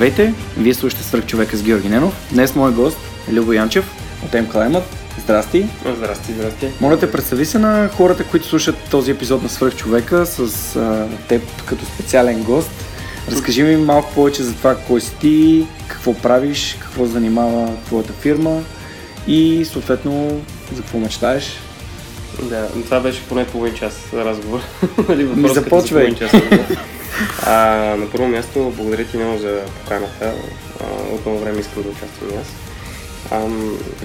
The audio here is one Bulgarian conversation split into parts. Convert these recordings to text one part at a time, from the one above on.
Здравейте, вие слушате Свърх човека с Георги Ненов. Днес мой гост е Любо Янчев от M Climate. Здрасти. Здрасти, здрасти. Моля те, представи се на хората, които слушат този епизод на Свърх човека с а, теб като специален гост. Разкажи ми малко повече за това, кой си ти, какво правиш, какво занимава твоята фирма и съответно за какво мечтаеш. Да, това беше поне половин час разговор. нали, Ми започвай. час. А, на първо място, благодаря ти много за поканата. А, от много време искам да участвам и аз. А,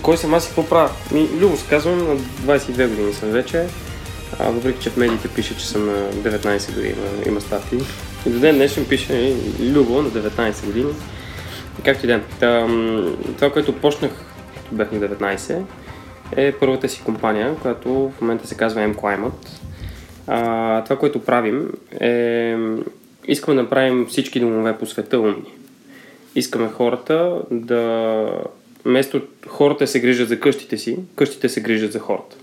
кой съм аз и какво правя? Ми, Любо се казвам, на 22 години съм вече. А, въпреки, че в медиите пише, че съм на 19 години, има, има статии. И до ден днешен пише Любо на 19 години. Както и ден. Това, което почнах, бях на 19, е първата си компания, която в момента се казва M-Climate. А, това, което правим е... Искаме да направим всички домове по света умни. Искаме хората да... Вместо хората се грижат за къщите си, къщите се грижат за хората.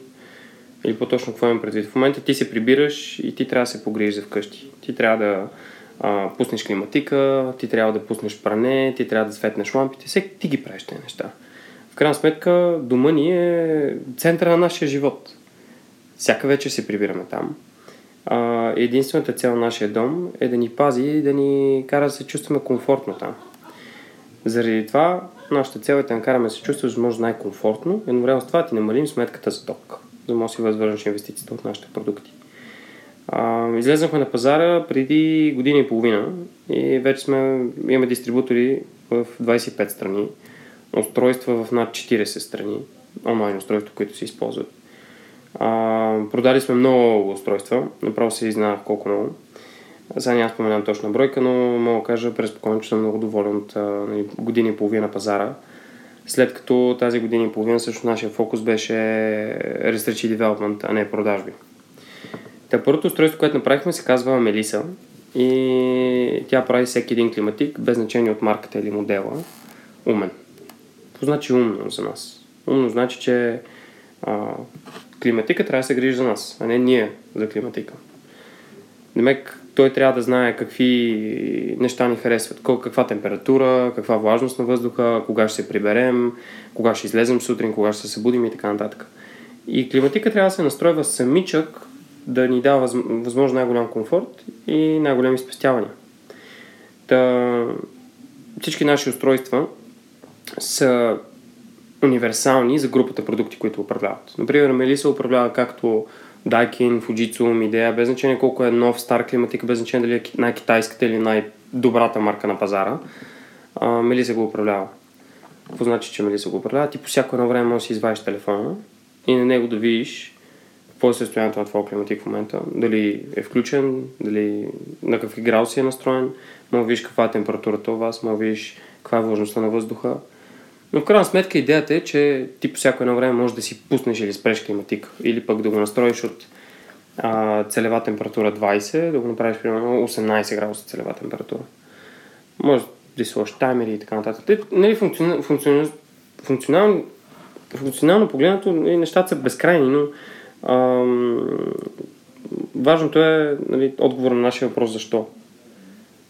Или по-точно какво имам предвид? В момента ти се прибираш и ти трябва да се погрижиш за вкъщи. Ти трябва да а, пуснеш климатика, ти трябва да пуснеш пране, ти трябва да светнеш лампите. Всеки ти ги правиш тези неща. В крайна сметка, дома ни е центъра на нашия живот. Всяка вечер се прибираме там. А, единствената цел на нашия дом е да ни пази и да ни кара да се чувстваме комфортно там. Заради това, нашата цел е да накараме да се чувстваме възможно най-комфортно, едновременно с това ти намалим сметката за ток, за да можеш да си възвърнеш инвестицията от нашите продукти. А, излезнахме на пазара преди година и половина и вече сме, имаме дистрибутори в 25 страни устройства в над 40 страни, онлайн устройства, които се използват. А, продали сме много устройства, направо се изненадах колко много. Сега няма споменам точна бройка, но мога да кажа преспокойно, че съм много доволен от нали, години и половина пазара. След като тази година и половина също нашия фокус беше Research и Development, а не продажби. Та първото устройство, което направихме, се казва Мелиса и тя прави всеки един климатик, без значение от марката или модела, умен. Какво значи умно за нас? Умно значи, че а, климатика трябва да се грижи за нас, а не ние за климатика. Демек, той трябва да знае какви неща ни харесват, каква температура, каква влажност на въздуха, кога ще се приберем, кога ще излезем сутрин, кога ще се събудим и така нататък. И климатика трябва да се настройва самичък да ни дава възможно най-голям комфорт и най-големи спестявания. Та, всички наши устройства са универсални за групата продукти, които управляват. Например, Мелиса управлява както Daikin, Fujitsu, Midea, без значение колко е нов, стар климатик, без значение дали е най-китайската или най-добрата марка на пазара. Мелиса го управлява. Какво значи, че Мелиса го управлява? Ти по всяко едно време можеш да си извадиш телефона и на него да видиш какво е състоянието на твоя климатик в момента. Дали е включен, дали на какви градуси е настроен, може да видиш каква е температурата у вас, може да видиш каква е влажността на въздуха, но в крайна сметка идеята е, че ти по всяко едно време можеш да си пуснеш или спреш климатик, или пък да го настроиш от а, целева температура 20, да го направиш примерно 18 градуса целева температура. Може да сложиш таймери и така нататък. Те, нали, функционално, функционално, функционално, функционално погледнато нали, нещата са безкрайни, но ам, важното е нали, отговор на нашия въпрос защо.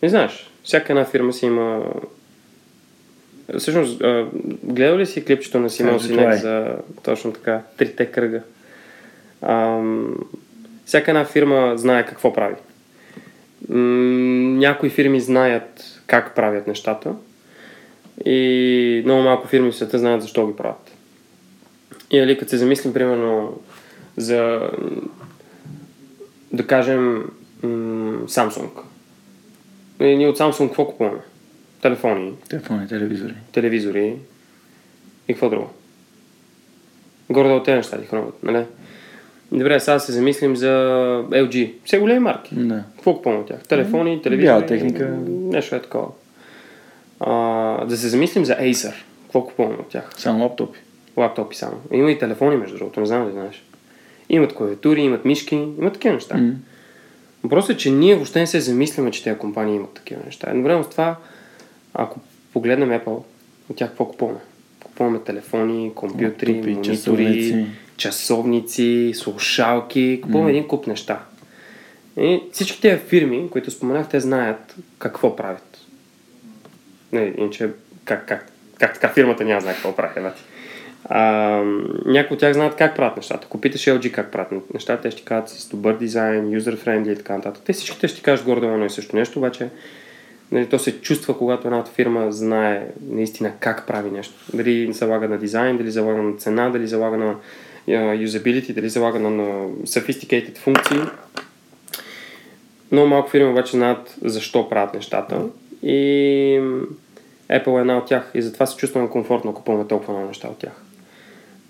Не знаеш, всяка една фирма си има Всъщност, гледал ли си клипчето на Симон Синек за точно така, трите кръга? Ам, всяка една фирма знае какво прави. М- някои фирми знаят как правят нещата и много малко фирми в света знаят защо ги правят. И али, като се замислим, примерно, за да кажем м- Samsung. И ние от Samsung какво купуваме? Телефони, Телефони, телевизори. телевизори и какво друго. Горе от тези неща ти хранват, нали? Добре, сега се замислим за LG. Все големи марки. Да. Какво купуваме от тях? Телефони, телевизори. Бяла техника. Нещо е такова. А, да се замислим за Acer. Какво купуваме от тях? Само лаптопи. Лаптопи само. Има и телефони, между другото, не знам дали знаеш. Имат клавиатури, имат мишки, имат такива неща. М. Въпросът е, че ние въобще не се замисляме, че тези компании имат такива неща. Едновременно с това, ако погледнем Apple, от тях какво купуваме? Купуваме телефони, компютри, Лаптопи, монитори, часовници. часовници, слушалки, купуваме един куп неща. И всички тези фирми, които споменах, те знаят какво правят. Не, иначе как, как, как така фирмата няма знае какво прави, бати. А, някои от тях знаят как правят нещата. Ако питаш LG как правят нещата, те ще кажат с добър дизайн, user-friendly и така нататък. Те всички те ще кажат горе едно и също нещо, обаче нали, то се чувства, когато една фирма знае наистина как прави нещо. Дали залага на дизайн, дали залага на цена, дали залага на usability, дали залага на, sophisticated функции. Много малко фирми обаче знаят защо правят нещата и Apple е една от тях и затова се чувстваме комфортно, ако купуваме толкова много неща от тях.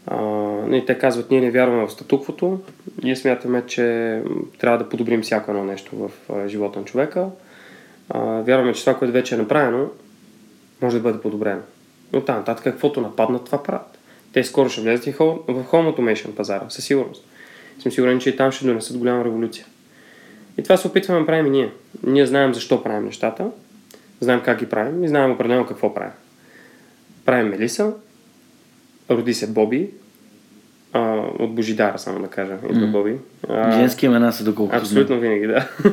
А, и те казват, ние не вярваме в статуквото, ние смятаме, че трябва да подобрим всяко едно нещо в живота на човека. А, вярваме, че това, което вече е направено, може да бъде подобрено. Но там нататък, каквото нападнат, това правят. Те скоро ще влезат и в Home Automation пазара, със сигурност. Съм сигурен, че и там ще донесат голяма революция. И това се опитваме да правим и ние. Ние знаем защо правим нещата, знаем как ги правим и знаем определено какво правим. Правим Мелиса, роди се Боби, а, от Божидара, само да кажа, идва М. Боби. А, Женски имена са доколкото Абсолютно винаги, да.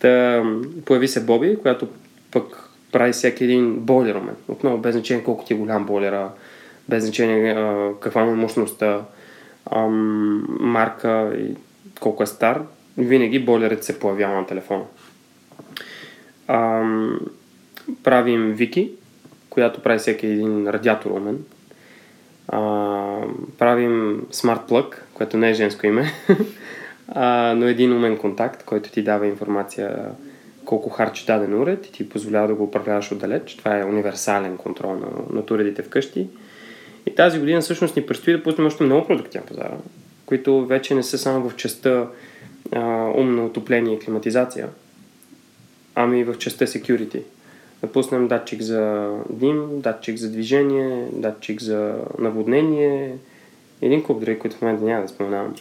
Та, появи се Боби, която пък прави всеки един бойлер у мен. Отново, без значение колко ти е голям бойлера, без значение а, каква му е мощността, ам, марка и колко е стар, винаги бойлерът се появява на телефона. Ам, правим Вики, която прави всеки един радиатор у мен. А, правим Smart Plug, което не е женско име, а, но един умен контакт, който ти дава информация колко харчи даден уред и ти позволява да го управляваш отдалеч. Това е универсален контрол на, над уредите вкъщи. И тази година всъщност ни предстои да пуснем още много продукти на пазара, които вече не са само в частта а, умно отопление и климатизация, ами в частта security. Да пуснем датчик за дим, датчик за движение, датчик за наводнение, един куп други, които в момента няма да споменавам.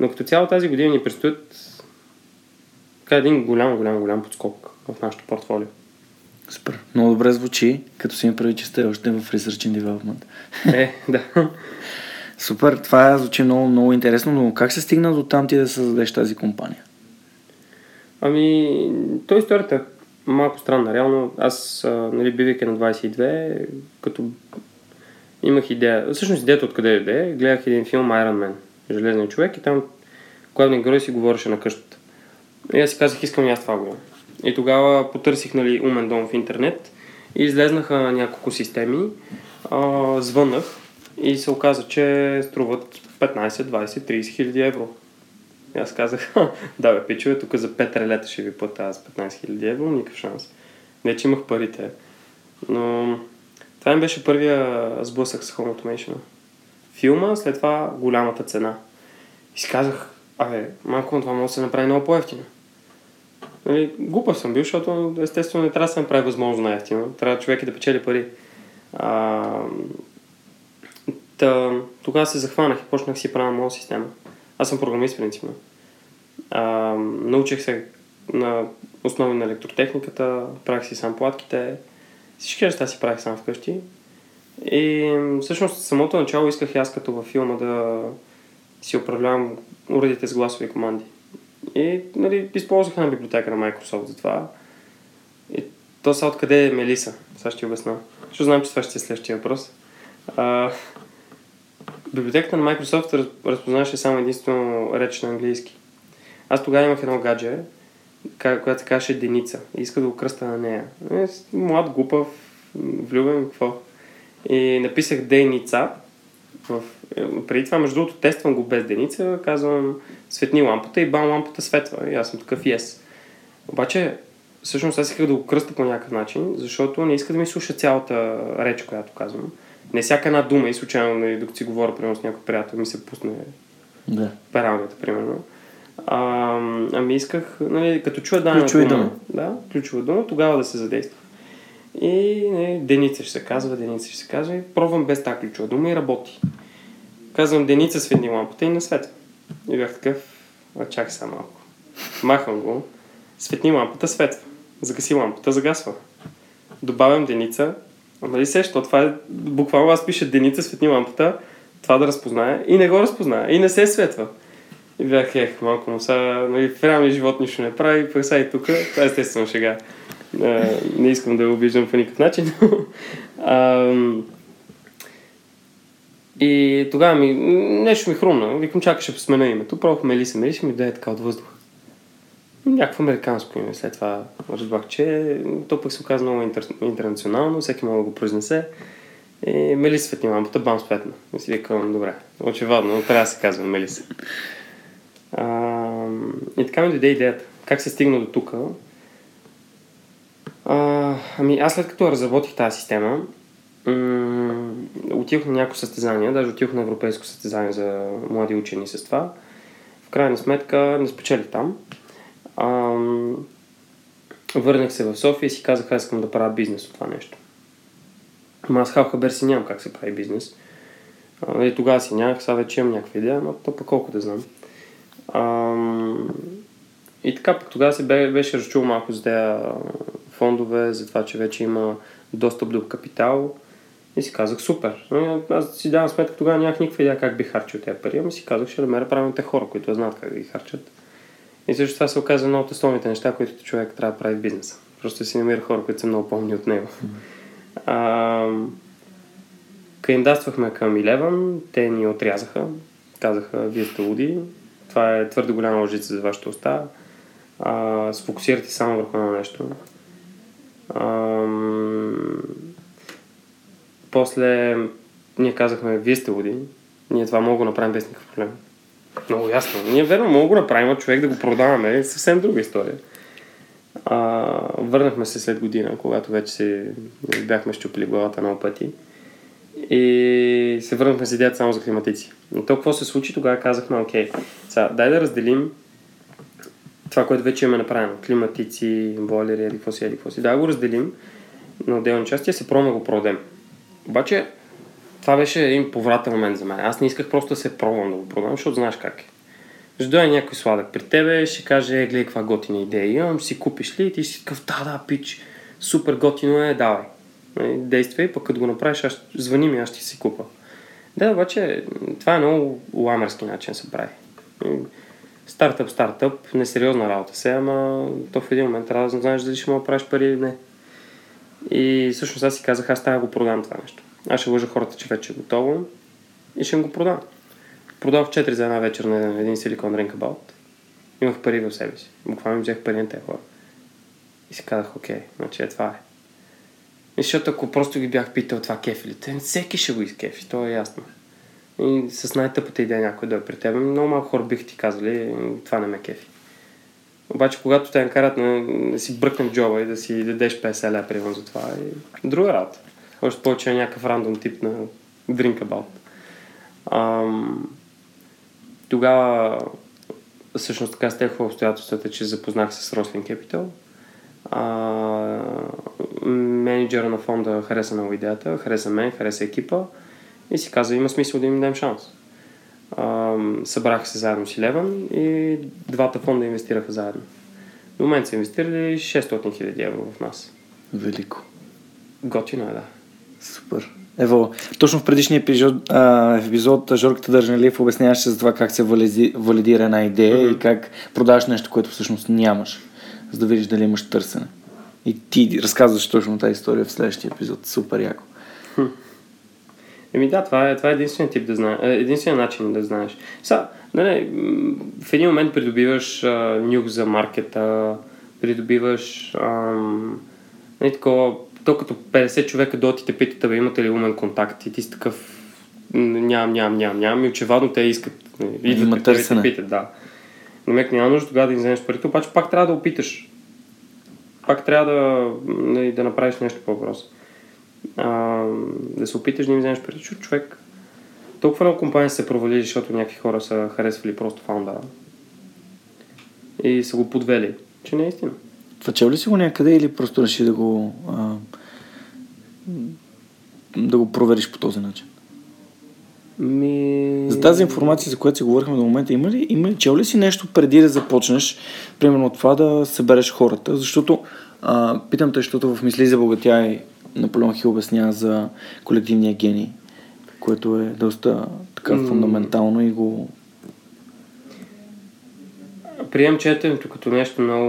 Но като цяло тази година ни предстоят така един голям, голям, голям подскок в нашото портфолио. Супер. Много добре звучи, като си ми прави, че сте още в Research and Development. Е, да. Супер, това звучи много, много интересно, но как се стигна до там ти да създадеш тази компания? Ами, то историята е малко странна. Реално, аз, нали, бивайки на 22, като имах идея, всъщност идеята откъде иде, гледах един филм Iron Man, Железният човек и там главният герой си говореше на къщата. И аз си казах, искам и аз това го. И тогава потърсих нали, умен дом в интернет и излезнаха няколко системи, а, звъннах и се оказа, че струват 15, 20, 30 хиляди евро. И аз казах, «Ха, да бе, пичове, тук за 5 релета ще ви платя аз 15 000 евро, никакъв шанс. Не, че имах парите. Но това ми беше първия сблъсък с Home Automation. Филма, след това голямата цена. И си казах, абе, малко това може да се направи много по-ефтино. Нали, глупав съм бил, защото естествено не трябва да се направи възможно най-ефтино. Трябва човек и да печели пари. А, та, тогава се захванах и почнах си правя моя система. Аз съм програмист принципно. А, научих се на основи на електротехниката, правих си сам платките, всички неща си правих сам вкъщи. И всъщност самото начало исках и аз като във филма да си управлявам уредите с гласови команди. И нали, използвах една библиотека на Microsoft за това. И то са откъде е Мелиса? Сега ще обясна. Защото знам, че това ще е следващия въпрос. А, библиотеката на Microsoft раз- разпознаваше само единствено реч на английски. Аз тогава имах едно гадже, която се казваше Деница. И иска да го кръста на нея. Е, млад, глупав, влюбен, какво. И написах Деница. В... е, Преди това, между другото, тествам го без Деница. Казвам светни лампата и бам лампата светва. И аз съм такъв yes. Обаче, всъщност аз исках да го кръста по някакъв начин, защото не иска да ми слуша цялата реч, която казвам. Не всяка една дума и случайно, нали, докато си говоря, примерно с някой приятел, ми се пусне Да. пералнята, примерно. А, ами исках, нали, като чуя дадена Ключови дума, думи. да, ключова дума, тогава да се задейства. И не, Деница ще се казва, Деница ще се казва и пробвам без тази ключова дума и работи. Казвам Деница светни лампата и не светва. И бях такъв, чакай сега малко. Махам го, светни лампата светва. Загаси лампата, загасва. Добавям Деница, ама ли се, защото това е, буквално аз пиша Деница светни лампата, това да разпознае и не го разпознае и не се светва. И бях, ех, малко, но сега, нали, в реалния живот нищо не прави, пък и тук, това естествено шега. А, не искам да го обиждам по никакъв начин, ам, и тогава ми, нещо ми хрумна, викам, чакай, ще посмена името, пробвах Мелиса, Мелиса ми даде така от въздуха. Някакво американско име, след това разбрах, че то пък се оказа много интер... интернационално, всеки може да го произнесе. И Мелиса светни лампата, бам светна. И си викам, добре, очевидно, но трябва да се казва Мелиса. А, и така ми дойде идеята. Как се стигна до тук? А, ами аз след като разработих тази система, м- отидох на някои състезания, даже отидох на европейско състезание за млади учени с това. В крайна сметка не спечелих там. А, върнах се в София и си казах, аз искам да правя бизнес от това нещо. Ама аз халхабер си нямам как се прави бизнес. А, и тогава си нямах, сега вече имам някаква идея, но то пък колко да знам. Ам, и така, пък тогава се бе- беше разчул малко за тези фондове, за това, че вече има достъп до капитал. И си казах, супер. Но Аз си давам сметка, тогава нямах никаква идея как би харчил тези пари, ами си казах, ще намеря правилните хора, които знаят как да ги харчат. И също това се оказа едно от основните неща, които човек трябва да прави в бизнеса. Просто си намира хора, които са много помни от него. Ам, Кандидатствахме към Eleven, те ни отрязаха. Казаха, вие сте луди, това е твърде голяма лъжица за вашата уста. А, сфокусирайте само върху едно нещо. Ам, после ние казахме, вие сте луди, ние това мога да направим без никакъв проблем. Много ясно. Ние верно мога да го направим, а човек да го продаваме е съвсем друга история. А, върнахме се след година, когато вече се бяхме щупили главата много пъти. И се върнахме с идеята само за климатици. Но то какво се случи, тогава казахме, окей, сега, дай да разделим това, което вече имаме направено. Климатици, бойлери, еди какво си, еди какво си. Да го разделим на отделни части се пробваме да го продадем. Обаче, това беше един повратен момент за мен. Аз не исках просто да се пробвам да го продам, защото знаеш как е. Ще дойде някой сладък при тебе, ще каже, е, гледай каква готина идея имам, си купиш ли? И ти си такъв, да, да, пич, супер готино е, давай. Нали, Действай, пък като го направиш, аз, звъни ми, аз ще си купа. Да, обаче, това е много ламерски начин се прави. Стартъп, стартъп, несериозна работа се, ама то в един момент трябва да знаеш дали ще мога да правиш пари или не. И всъщност аз си казах, аз трябва да го продам това нещо. Аз ще лъжа хората, че вече е готово и ще им го продам. Продавах 4 за една вечер на един силикон Drink About. Имах пари в себе си. Буквално взех пари на тези хора. И си казах, окей, значи е това е. И защото ако просто ги бях питал това кефи ли, те всеки ще го изкефи, то е ясно. И с най-тъпата идея някой да е при теб, много малко хора биха ти казали, това не ме кефи. Обаче, когато те накарат на, си бръкне джоба и да си дадеш 50 ля, примерно за това, е друга работа. Още повече е някакъв рандом тип на drink about. Ам, тогава всъщност така стеха обстоятелствата, че запознах се с Рослин Capital. А, менеджера на фонда хареса много идеята, хареса мен, хареса екипа и си каза, има смисъл да им дадем шанс. А, събраха се заедно с Eleven и двата фонда инвестираха заедно. В момента са инвестирали 600 000 евро в нас. Велико. Готино е, да. Супер. Ево, точно в предишния епизод, а, епизод Жорката Държалиев обясняваше за това как се валиди, валидира една идея Мгм. и как продаваш нещо, което всъщност нямаш, за да видиш дали имаш търсене. И ти разказваш точно тази история в следващия епизод. Супер яко. Еми да, това е, това е единственият тип да знаеш, единственият начин да знаеш. Са, нали, в един момент придобиваш а, нюх за маркета, придобиваш ам, нали, такова, то като 50 човека доти те питат, бе, имате ли умен контакт и ти си такъв нямам, нямам, нямам, нямам и очевидно те искат. нали, Идват Има при тебе и те търсене. питат, да. Но мек няма нужда тогава да им вземеш парите, обаче пак трябва да опиташ. Пак трябва да, нали, да направиш нещо по въпрос. А, да се опиташ да им вземеш парите, защото човек толкова много компании се провали, защото някакви хора са харесвали просто фаундъра. И са го подвели. Че не е истина. Това чел ли си го някъде или просто реши да го а, да го провериш по този начин? Ми... За тази информация, за която си говорихме до момента, има ли, има ли, чел ли си нещо преди да започнеш, примерно това да събереш хората? Защото, а, питам те, защото в Мисли за богатяй Наполеон Хил обяснява за колективния гений, което е доста така М. фундаментално и го... Прием четенето като нещо много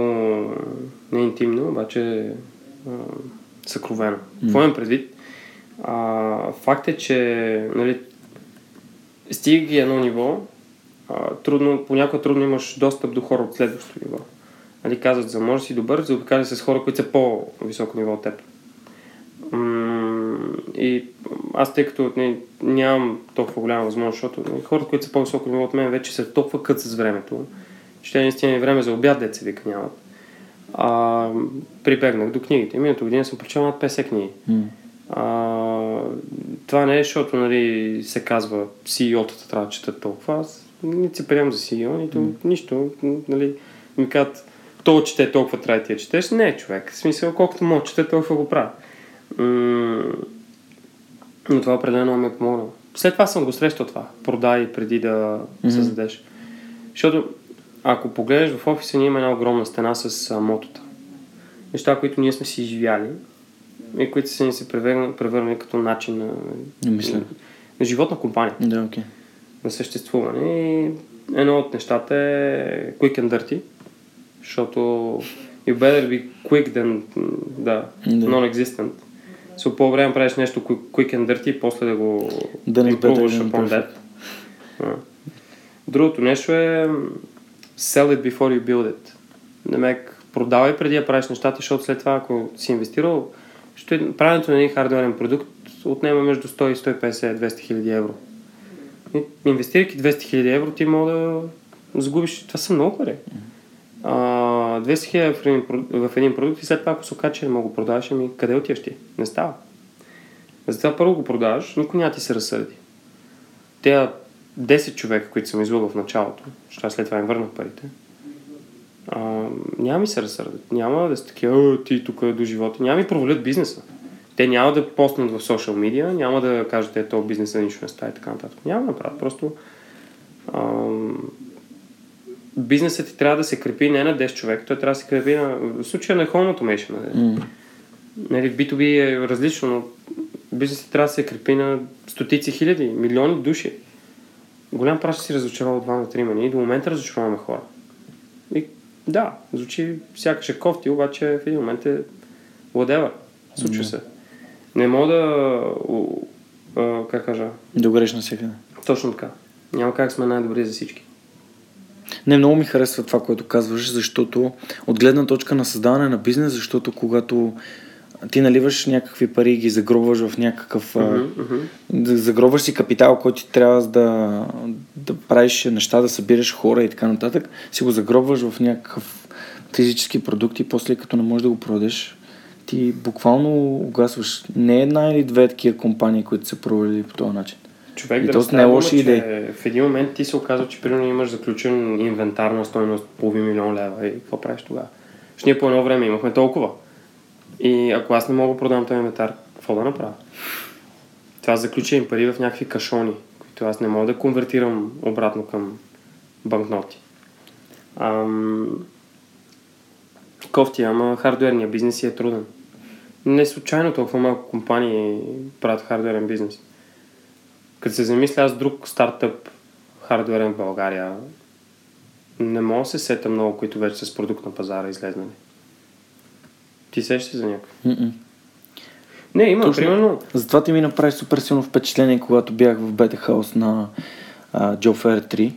не интимно, обаче а, съкровено. Какво имам предвид? А, факт е, че нали, стига едно ниво, а, трудно, понякога трудно имаш достъп до хора от следващото ниво. Нали, казват, за може си добър, за да обикаля с хора, които са по-високо ниво от теб. И аз тъй като не, нямам толкова голяма възможност, защото хората, които са по-високо ниво от мен, вече са толкова кът с времето, че те наистина и време за обяд, деца вика нямат. А, прибегнах до книгите. Миналата година съм прочел над 50 книги. М. А, това не е, защото нали, се казва CEO-тата трябва да четат толкова. Аз не се приемам за CEO, нито mm. нищо. Нали, ми казват, то чете толкова трябва да ти я четеш. Не, човек. В смисъл, колкото мога чете, толкова го правя. Но това определено ми е помогнало. След това съм го срещал това. Продай преди да mm-hmm. създадеш. Защото ако погледнеш в офиса, ние има една огромна стена с а, мотота. Неща, които ние сме си изживяли и които са ни се превърнали, превърнали като начин на, На мислене. на живот на компания, Да, окей. на съществуване. И едно от нещата е quick and dirty, защото you better be quick than да, Да. non-existent. So, по време правиш нещо quick, and dirty и после да го better improvаш than upon that. Да. Другото нещо е sell it before you build it. Намек, продавай преди да правиш нещата, защото след това, ако си инвестирал, ще, правенето на един хардуерен продукт отнема между 100 и 150, 200 хиляди евро. И, инвестирайки 200 хиляди евро, ти мога да загубиш. Това са много пари. А, 200 хиляди в, един в един продукт и след това, ако се окаже, че не мога го продаваш, ами къде отиваш ти? Не става. Затова първо го продаваш, никой няма ти се разсърди. Те 10 човека, които съм излъгал в началото, защото след това им върнах парите, а, няма ми се разсърдят. Няма да са такива, «Е, ти тук до живота. Няма ми провалят бизнеса. Те няма да постнат в социал медиа, няма да кажат, е, то бизнеса нищо не става и така нататък. Няма да направят. Просто ам, бизнесът ти трябва да се крепи не на 10 човека, той трябва да се крепи на... В случая на Home Automation. Нали? М. Нали, B2B е различно, но бизнесът трябва да се крепи на стотици хиляди, милиони души. Голям праш си разочаровал от двама трима. Ние до момента разочароваме хора. И да, звучи сякаш е кофти, обаче в един момент е whatever. Случва се. Не мога да... у- а, как кажа? Да гореш навсякъде. Точно така. Няма как сме най-добри за всички. Не, много ми харесва това, което казваш, защото от гледна точка на създаване на бизнес, защото когато ти наливаш някакви пари и ги загробваш в някакъв... мгм. да загробваш си капитал, който ти трябва да, да правиш неща, да събираш хора и така нататък, си го загробваш в някакъв физически продукт и после като не можеш да го продадеш, ти буквално угасваш не една или две такива компании, които са провалили по този начин. Човек И да то не е лоши идеи. В един момент ти се оказва, че примерно имаш заключен инвентар на стойност половин милион лева и какво правиш тогава? Защото ние по едно време имахме толкова. И ако аз не мога да продам този инвентар, какво да направя? Това заключени пари в някакви кашони, които аз не мога да конвертирам обратно към банкноти. Ам... Кофти, ама хардуерния бизнес си е труден. Не случайно толкова малко компании правят хардуерен бизнес. Като се замисля аз друг стартъп хардуерен в България, не мога да се сета много, които вече са с продукт на пазара излезнали. Ти сещаш се за някакъв? Не, има, Точно. примерно, Затова ти ми направи супер силно впечатление, когато бях в Бета Хаус на а, Job Fair 3,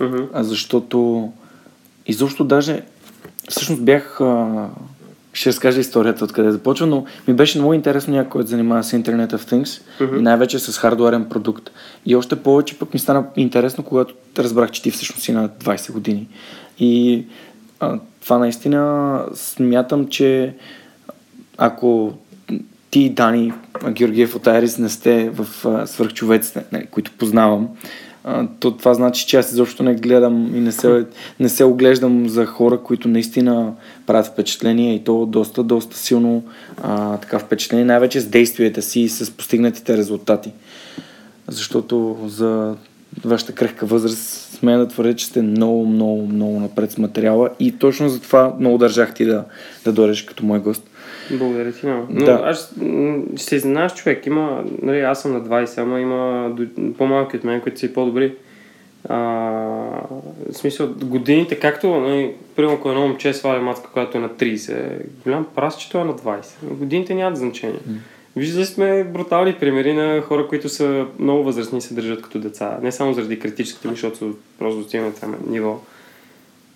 мгм, а защото изобщо даже всъщност бях... А, ще разкажа историята откъде започва, но ми беше много интересно някой, който занимава с Internet of Things Мгм. и най-вече с хардуерен продукт. И още повече пък ми стана интересно, когато разбрах, че ти всъщност си на 20 години. И а, това наистина смятам, че ако ти и Дани Георгиев от Айрис не сте в а, свърхчовеците, нали, които познавам, то това значи, че аз изобщо не гледам и не се, не се оглеждам за хора, които наистина правят впечатление и то доста, доста силно а, така впечатление, най-вече с действията си и с постигнатите резултати. Защото за вашата крехка възраст смея да твърдя, че сте много, много, много напред с материала и точно за това много държах ти да, да дойдеш като мой гост. Благодаря ти много. Но Да. аз ще се изненадаш човек. Има, нали, аз съм на 20, ама има по-малки от мен, които са и по-добри. А, в смисъл, годините, както, нали, примерно, ако едно момче сваля матка, която е на 30, е голям прас, че той е на 20. Годините нямат значение. Виждали сме брутални примери на хора, които са много възрастни и се държат като деца. Не само заради критическите ми, защото просто достигнат там ниво.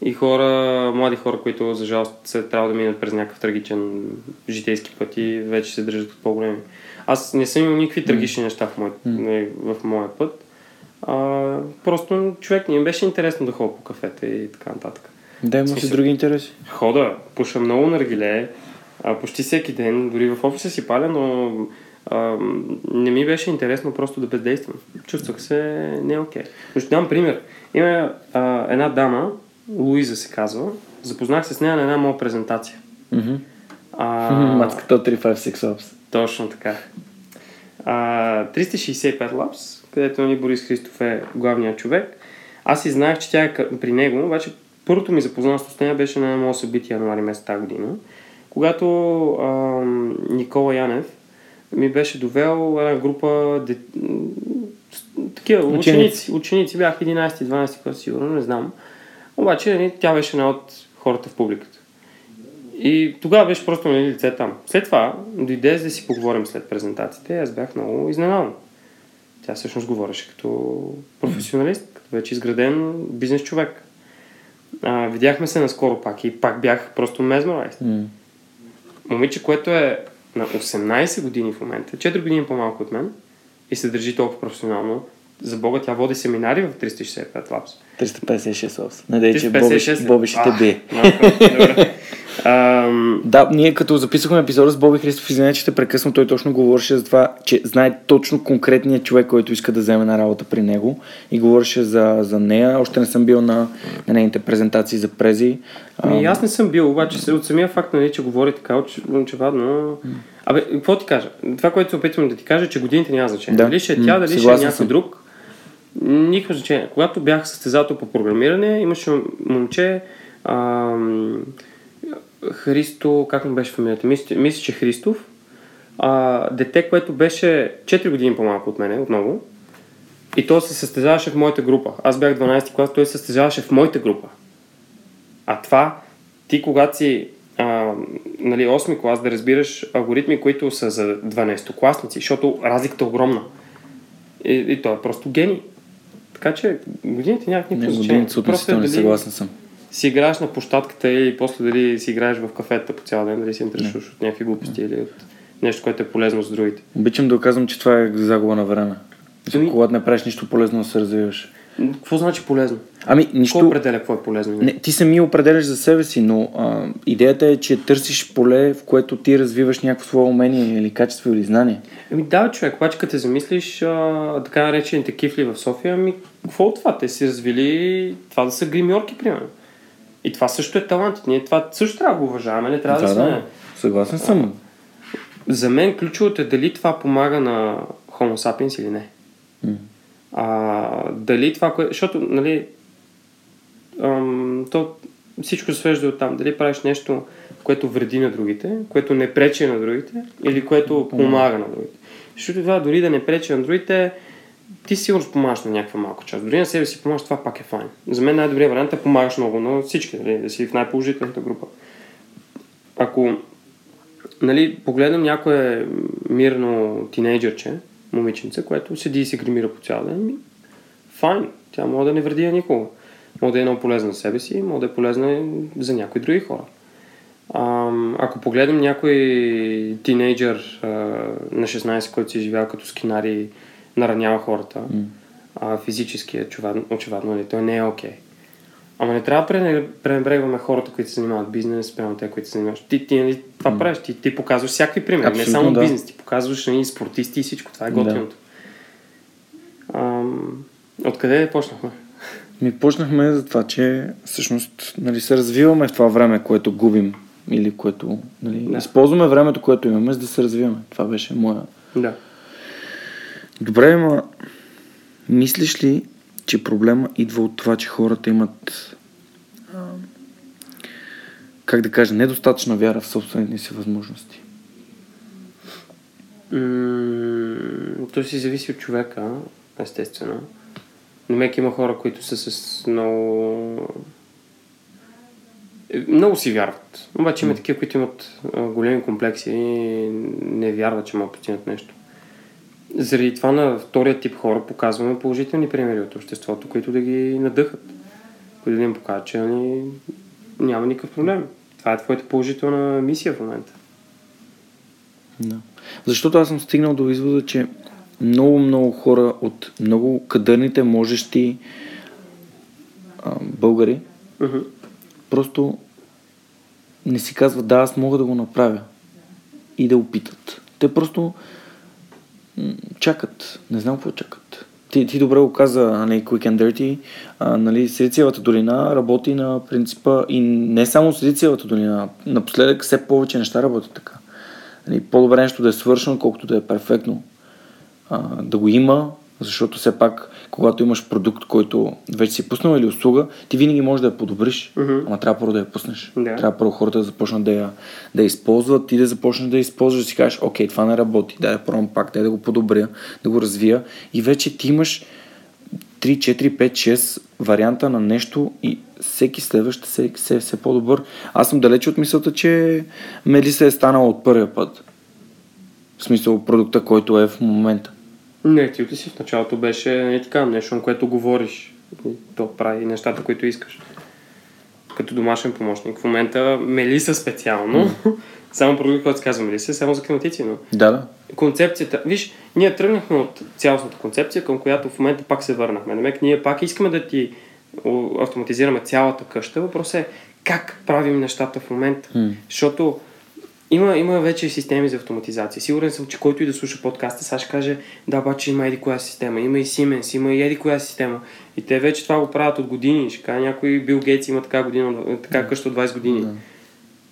И хора, млади хора, които за жалост се трябва да минат през някакъв трагичен житейски път и вече се държат като по-големи. Аз не съм имал никакви трагични неща в, мой, не, в моя път. А, просто човек не им беше интересно да ходя по кафета и така нататък. Да, има си Смисъл- други интереси. Хода, пуша много наргиле, а, почти всеки ден, дори в офиса си паля, но а, не ми беше интересно просто да бездействам. Чувствах се не окей. Но ще дам пример. Има а, една дама, Луиза се казва, запознах се с нея на една моя презентация. Мгм. А, Мацката от 356 Ops. точно така. А, 365 Labs, където нали, Борис Христов е главният човек. Аз и знаех, че тя е при него, обаче първото ми запознанство с нея беше на едно мое събитие януари месец тази година, когато ам, Никола Янев ми беше довел една група де... такива Ученици. ученици. Ученици бях 11-12 клас, сигурно, не знам. Обаче нали, тя беше една от хората в публиката. И тогава беше просто нали, лице там. След това дойде за да си поговорим след презентациите аз бях много изненадан. Тя всъщност говореше като професионалист, като вече изграден бизнес човек. А, видяхме се наскоро пак и пак бях просто mesmerized. М. Момиче, което е на 18 години в момента, 4 години по-малко от мен и се държи толкова професионално. За Бога, тя води семинари в 365 Labs. 356 Ops. Надей, че 356 Боби, Боби ще те бие. Ам, Да, ние като записахме епизода с Боби Христов, извиня, че те прекъсвам, той точно говореше за това, че знае точно конкретният човек, който иска да вземе на работа при него и говореше за, за нея. Още не съм бил на, на нейните презентации за прези. Ами аз не съм бил, обаче от самия факт, нали, че говори така, оч- очевадно. Абе, какво ти кажа? Това, което се опитвам да ти кажа, е, че годините няма значение. Да. Дали ще е тя, дали ще е някой съм. друг, никакво значение. Когато бях състезател по програмиране, имаше момче, ам, Христо, как му беше фамилията? Мисля, мисля, че Христов. А, дете, което беше 4 години по-малко от мене, отново. И той се състезаваше в моята група. Аз бях 12 клас, той се състезаваше в моята група. А това, ти когато си а, нали, 8 клас, да разбираш алгоритми, които са за 12-класници, защото разликата е огромна. И, и той е просто гений. Така че годините нямат не, никакво значение. годините са Просто е относителни, дали съгласен съм. си играеш на площадката или после дали си играеш в кафета по цял ден, дали си интересуваш от някакви глупости или от нещо, което е полезно с другите. Обичам да казвам, че това е загуба на време. Ами- Когато не правиш нищо полезно да се развиваш. Какво значи полезно? Ами, Нищо... Кой определя какво е полезно? Не, ти сами определяш за себе си, но а, идеята е, че търсиш поле, в което ти развиваш някакво свое умение или качество или знание. Ами да, човек, обаче като те замислиш, а, така наречените кифли в София, ами какво от това? Те си развили това да са гримьорки, примерно. И това също е талант. Ние това също трябва да го уважаваме, не трябва да, да, сме... да, съгласен съм. За мен ключовото е дали това помага на Homo sapiens или не. М. А, дали това, кое... защото, нали, ам, то всичко се свежда от там. Дали правиш нещо, което вреди на другите, което не пречи на другите, или което помага на другите. Защото това дори да не пречи на другите, ти сигурно помагаш на някаква малка част. Дори на себе си помагаш, това пак е файн. За мен най-добрият вариант е помагаш много на всички, нали, да си в най-положителната група. Ако нали, погледнем някое мирно тинейджърче, момиченце, което седи и се гримира по цял ден, файн, тя може да не вреди на никого. Може да е много полезна за себе си, може да е полезна за някои други хора. А, ако погледнем някой тинейджър а, на 16, който си живял като скинари, наранява хората, М. а, физически е очевидно, очевидно нали, той не е окей. Ама не трябва да прене- пренебрегваме хората, които се занимават бизнес, спрямо те, които се занимават. Ти, ти нали, това М. правиш, ти, ти показваш всякакви примери, не Абсолютно, само да. бизнес, ти показваш нали, спортисти и всичко, това е Да. готиното. Ам, откъде почнахме? Ми почнахме за това, че всъщност нали, се развиваме в това време, което губим или което нали, Да. използваме времето, което имаме, за да се развиваме. Това беше моя. Да. Добре, ма мислиш ли, че проблема идва от това, че хората имат как да кажа, недостатъчна вяра в собствените си възможности? М, То си зависи от човека, естествено. Но мек има хора, които са с много... е, Много си вярват. Обаче има такива, които имат големи комплекси и не вярват, че могат постигнат нещо. Заради това на втория тип хора показваме положителни примери от обществото, които да ги надъхат. Които да им покажат, че нали, няма никакъв проблем. Това е твоята положителна мисия в момента. Да. Защото аз съм стигнал до извода, че много, много хора от много кадърните, можещи а, българи Мгм. просто не си казват, да, аз мога да го направя и да опитат. Те просто чакат. Не знам какво чакат. Ти, ти добре го каза, нали, Quick and Dirty, а, нали, Силициевата долина работи на принципа и не само Силициевата долина, напоследък все повече неща работят така. Нали, по-добре нещо да е свършено, колкото да е перфектно. А, да го има, защото все пак, когато имаш продукт, който вече си пуснал или услуга, ти винаги можеш да я подобриш, Мгм. ама трябва първо да я пуснеш. Да. Трябва първо хората да започнат да я, да я използват, ти да започнеш да я използваш, да си кажеш, окей, това не работи, дай да пробвам пак, дай да го подобря, да го развия и вече ти имаш 3, 4, 5, 6 варианта на нещо и всеки следващ се, се, се по-добър. Аз съм далече от мисълта, че Мелиса е станала от първия път. В смисъл продукта, който е в момента. Не, ти си в началото беше не така, нещо, на което говориш. И То прави нещата, които искаш. Като домашен помощник. В момента Мелиса специално. само продукт, който казва Мелиса, е само за климатици, но Да, да. концепцията, виж, ние тръгнахме от цялостната концепция, към която в момента пак се върнахме. Намек, ние пак искаме да ти автоматизираме цялата къща. Въпросът е как правим нещата в момента. М. Защото има, има вече системи за автоматизация. Сигурен съм, че който и да слуша подкаста, сега ще каже, да, обаче има еди коя система, има и Siemens, има и еди коя система. И те вече това го правят от години. Ще кажа, някой Бил Гейтс има така, година, така къща от 20 години. Да.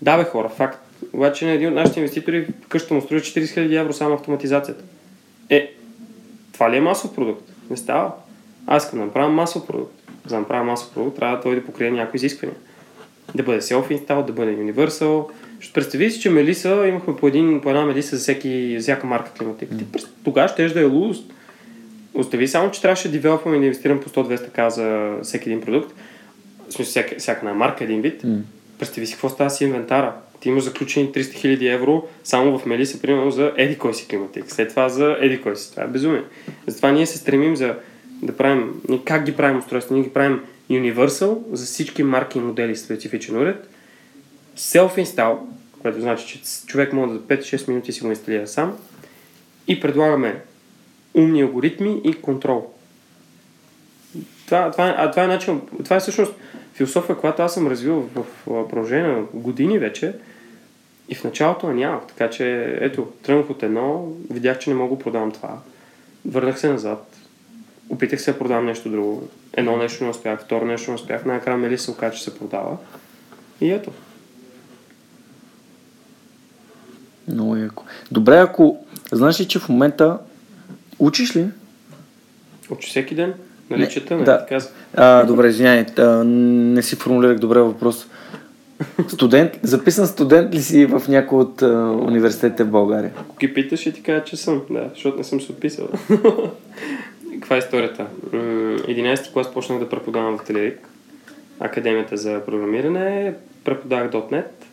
Да, бе, хора, факт. Обаче на един от нашите инвеститори къщата му струва 40 000 евро само автоматизацията. Е, това ли е масов продукт? Не става. Аз искам да направя масов продукт. За да направя масов продукт, трябва той да покрие някои изисквания. Да бъде self-install, да бъде universal. Ще представи си, че Мелиса, имахме по, един, по една Мелиса за, всеки, за всяка марка климатик. Ти просто тогава ще да е луст. Остави само, че трябваше да девелопваме и да инвестирам по 100-200к за всеки един продукт. В смисъл, всяка, всяка една марка, един вид. М. Представи си какво става си инвентара. Ти имаш заключени 300 000 евро само в Мелиса, примерно за еди кой си климатик. След това за еди кой си. Това е безумие. Затова ние се стремим за да правим, как ги правим устройства? Ние ги правим Universal за всички марки и модели с специфичен уред. Self-install, което значи, че човек може да 5-6 минути си го инсталира сам. И предлагаме умни алгоритми и контрол. Това, това, е- а това е начин, това е всъщност философия, която аз съм развил в, в продължение на години вече и в началото нямах. Така че, ето, тръгнах от едно, видях, че не мога да продавам това. Върнах се назад, опитах се да продавам нещо друго. Едно нещо не успях, второ нещо не успях, накрая Мели се оказа, че се продава. И ето. Много яко. Добре, ако знаеш ли, че в момента учиш ли? Учи всеки ден, нали Не, чета, нали да. А, добре, извиняй, а, не си формулирах добре въпрос. Студент, записан студент ли си в някой от а, университетите в България? Ако ги питаш, ще ти кажа, че съм, да, защото не съм се отписал. Каква е историята? М, 11 клас почнах да преподавам в Телерик, Академията за програмиране, преподавах .NET,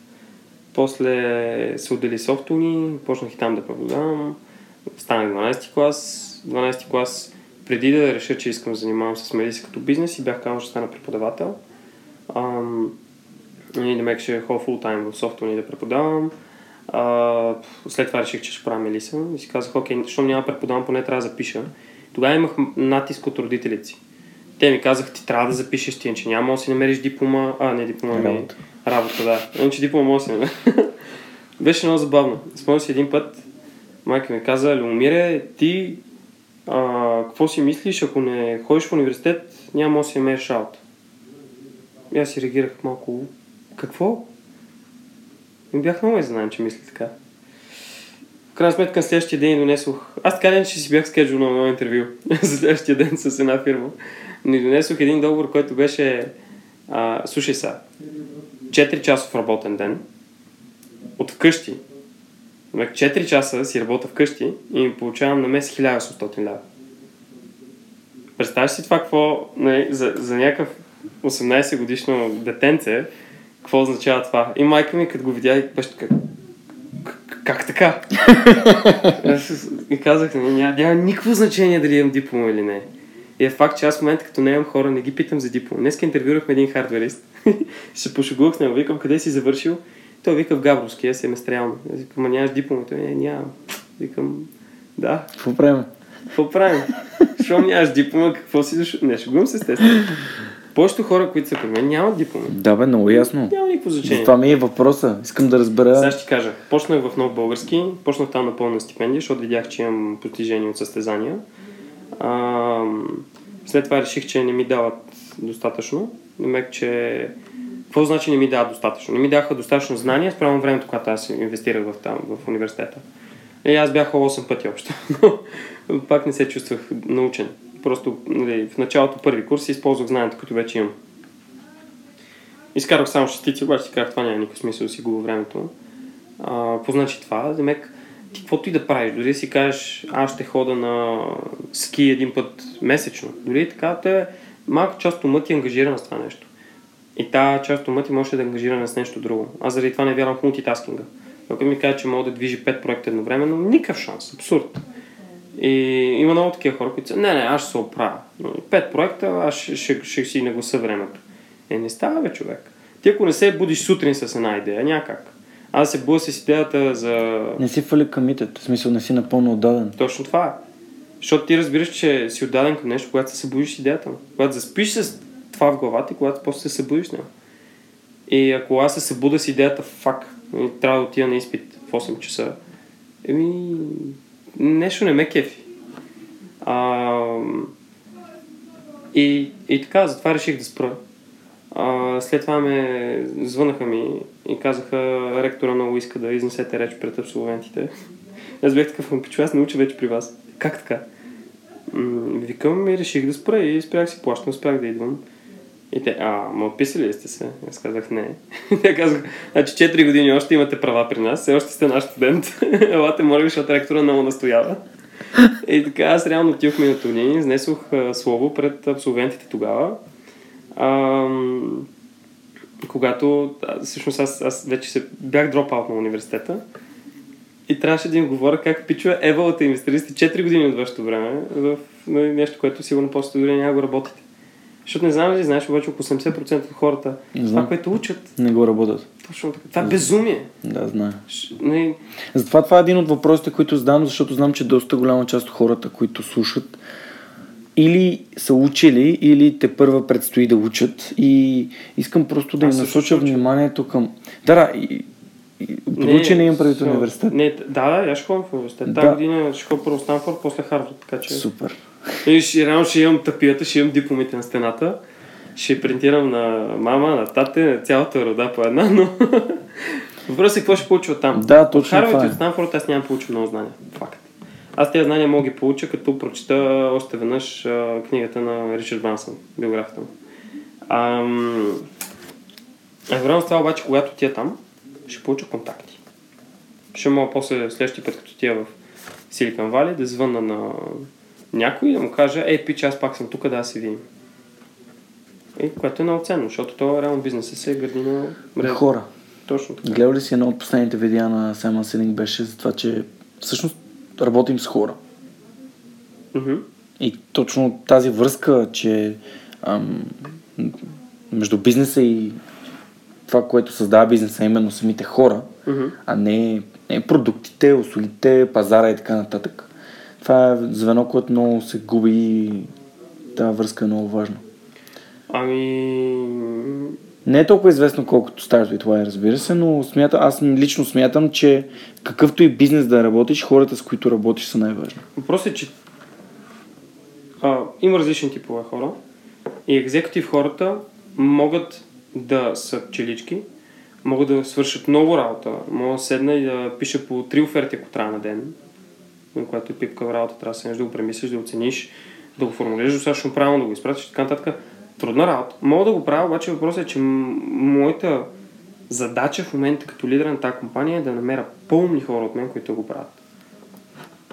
после се отдели софтуни, почнах и там да преподавам, станах 12 клас, 12 клас преди да реша, че искам да занимавам с медицина като бизнес и бях казал, че стана преподавател. Ам, и да ме ще ходя фул тайм в софтуни да преподавам. А, след това реших, че ще правя Мелиса и си казах, окей, защото няма преподавам, поне трябва да запиша. Тогава имах натиск от родителите си. Те ми казаха, ти трябва да запишеш ти, че няма да си намериш диплома, а не диплома, ми Работа. да. Иначе диплома може да. Беше много забавно. Спомням си един път, майка ми каза, Леомире, ти а, какво си мислиш, ако не ходиш в университет, няма да си намериш работа. И аз си реагирах малко, какво? И бях много изненадан, че мисли така. В крайна сметка на следващия ден донесох... Аз така ден, че си бях скеджул на едно интервю за следващия ден с една фирма. Но и донесох един договор, който беше... А, слушай са, 4 часов работен ден от вкъщи. Значи 4 часа си работя вкъщи и ми получавам на месец 1800 лева. Представяш си това какво нали, за, за някакъв 18 годишно детенце, какво означава това? И майка ми, като го видя, и беше така, «Как- така? И казах, «Не, няма, няма никакво значение дали имам диплома или не. И е факт, че аз в момента, като не имам хора, не ги питам за диплом. Днес интервюрахме един хардверист. се пошегувах с него, викам, къде си завършил? Той вика в Габровски, аз семестриално. Викам, ма нямаш диплома? Той, не, нямам. Викам, да, Какво правим? какво правим? Щом нямаш диплома, какво си дошъл? Не, шегувам се естествено. Повечето хора, които са при мен, нямат диплома. Да, бе, много ясно. Няма никакво значение. Това ми е въпроса. Искам да разбера. Сега ще ти кажа. Почнах в нов български, почнах там на пълна стипендия, защото видях, че имам постижения от състезания. А, след това реших, че не ми дават достатъчно. Намек, че... Какво значи не ми дават достатъчно? Не ми даваха достатъчно знания спрямо времето, когато аз инвестирах в, там, в университета. И аз бях 8 пъти общо. Но пак не се чувствах научен. Просто нали, в началото първи курс използвах знанието, които вече имам. Изкарах само шестици, обаче си казах, това няма никакъв смисъл да си губя времето. А, какво значи това? Демек, каквото и да правиш, дори си кажеш, аз ще хода на ски един път месечно. Дори така, те малка част от ума ти е ангажирана с това нещо. И тази част от ума ти може да е ангажирана с нещо друго. Аз заради това не вярвам в мултитаскинга. Ако ми каже, че мога да движи 5 проекта едновременно, никакъв шанс. Абсурд. И има много такива хора, които са, не, не, аз ще се оправя. Пет проекта, аз ще, ще, ще си нагласа времето. Е, не става, бе, човек. Ти ако не се будиш сутрин с една идея, някак. Аз се будя с идеята за... Не си фали комитет. В смисъл, не си напълно отдаден. Точно това е. Защото ти разбираш, че си отдаден към нещо, когато се събудиш с идеята. Когато заспиш с това в главата и когато после се събудиш с него. И ако аз се събуда с идеята, фак, трябва да отида на изпит в 8 часа, еми, нещо не ме кефи. А, и, и така, затова реших да спра. А, след това ме звънаха ми и казаха, ректора много иска да изнесете реч пред абсолвентите. Аз бях такъв, «Ами, пичо, аз науча вече при вас. Как така? Викам и реших да спра и спрях си плащам, спрях да идвам. И те, а, ма описали ли сте се? Аз казах не. Те казах, значи 4 години още имате права при нас, все още сте наш студент. Елате, моля ви, защото ректора много настоява. И така, аз реално отидох миналото години, изнесох слово пред абсолвентите тогава. Когато, всъщност аз, аз вече се бях дропаут на университета и трябваше да им говоря как пичува евалата инвестирали сте 4 години от вашето време в нещо, което сигурно после дори няма го работите. Защото не знам ли знаеш, обаче около 80% от хората, Не това, което учат, Не го работят. точно така. Това е безумие. Да, знае. Ш- нали, Затова това е един от въпросите, които задам, защото знам, че доста голяма част от хората, които слушат, или са учили, или те първа предстои да учат. И искам просто да им насоча вниманието към... Да, да, и, и, не, учене имам все- университет. Не, да, да, аз ще ходя в университет. Да. Тази година ще ходя първо Станфорд, после Харвард, така че... Супер. И ще, реално ще имам тапията, ще имам дипломите на стената. Ще принтирам на мама, на тате, на цялата рода по една, но... Въпросът е какво ще получа от там. Да, точно Харвард и е. от Станфорд аз нямам получил много знания. Факт. Аз тези знания мога ги получа, като прочита още веднъж а, книгата на Ричард Бансън, биографията му. Едновременно с това обаче, когато тия там, ще получа контакти. Ще мога после следващия път, като тия в Силикан Вали, да звънна на някой и да му кажа, ей, пич, аз пак съм тук, да се видим. И което е много ценно, защото то реално бизнесът се гради на мрежа. Хора. Точно така. Гледал ли си едно от последните видеа на Саймън Сининг беше за това, че всъщност работим с хора. Мгм. И точно тази връзка, че ам, между бизнеса и това, което създава бизнеса, именно самите хора, Мгм. а не, не продуктите, услугите, пазара и така нататък. Това е звено, което много се губи и тази връзка е много важна. Ами... Не е толкова известно колкото Stars with Why, разбира се, но смята, аз лично смятам, че какъвто и бизнес да работиш, хората с които работиш са най-важни. Въпросът е, че а, има различни типове хора и екзекутив хората могат да са челички, могат да свършат много работа, могат да седна и да пиша по три оферти, ако трябва на ден, на която е пипка работа, трябва да седнеш да го премислиш, да оцениш, да го формулираш достатъчно правилно, да го изпратиш и така нататък. Трудна работа. Мога да го правя, обаче въпросът е, че моята задача в момента като лидер на тази компания е да намеря по-умни хора от мен, които го правят.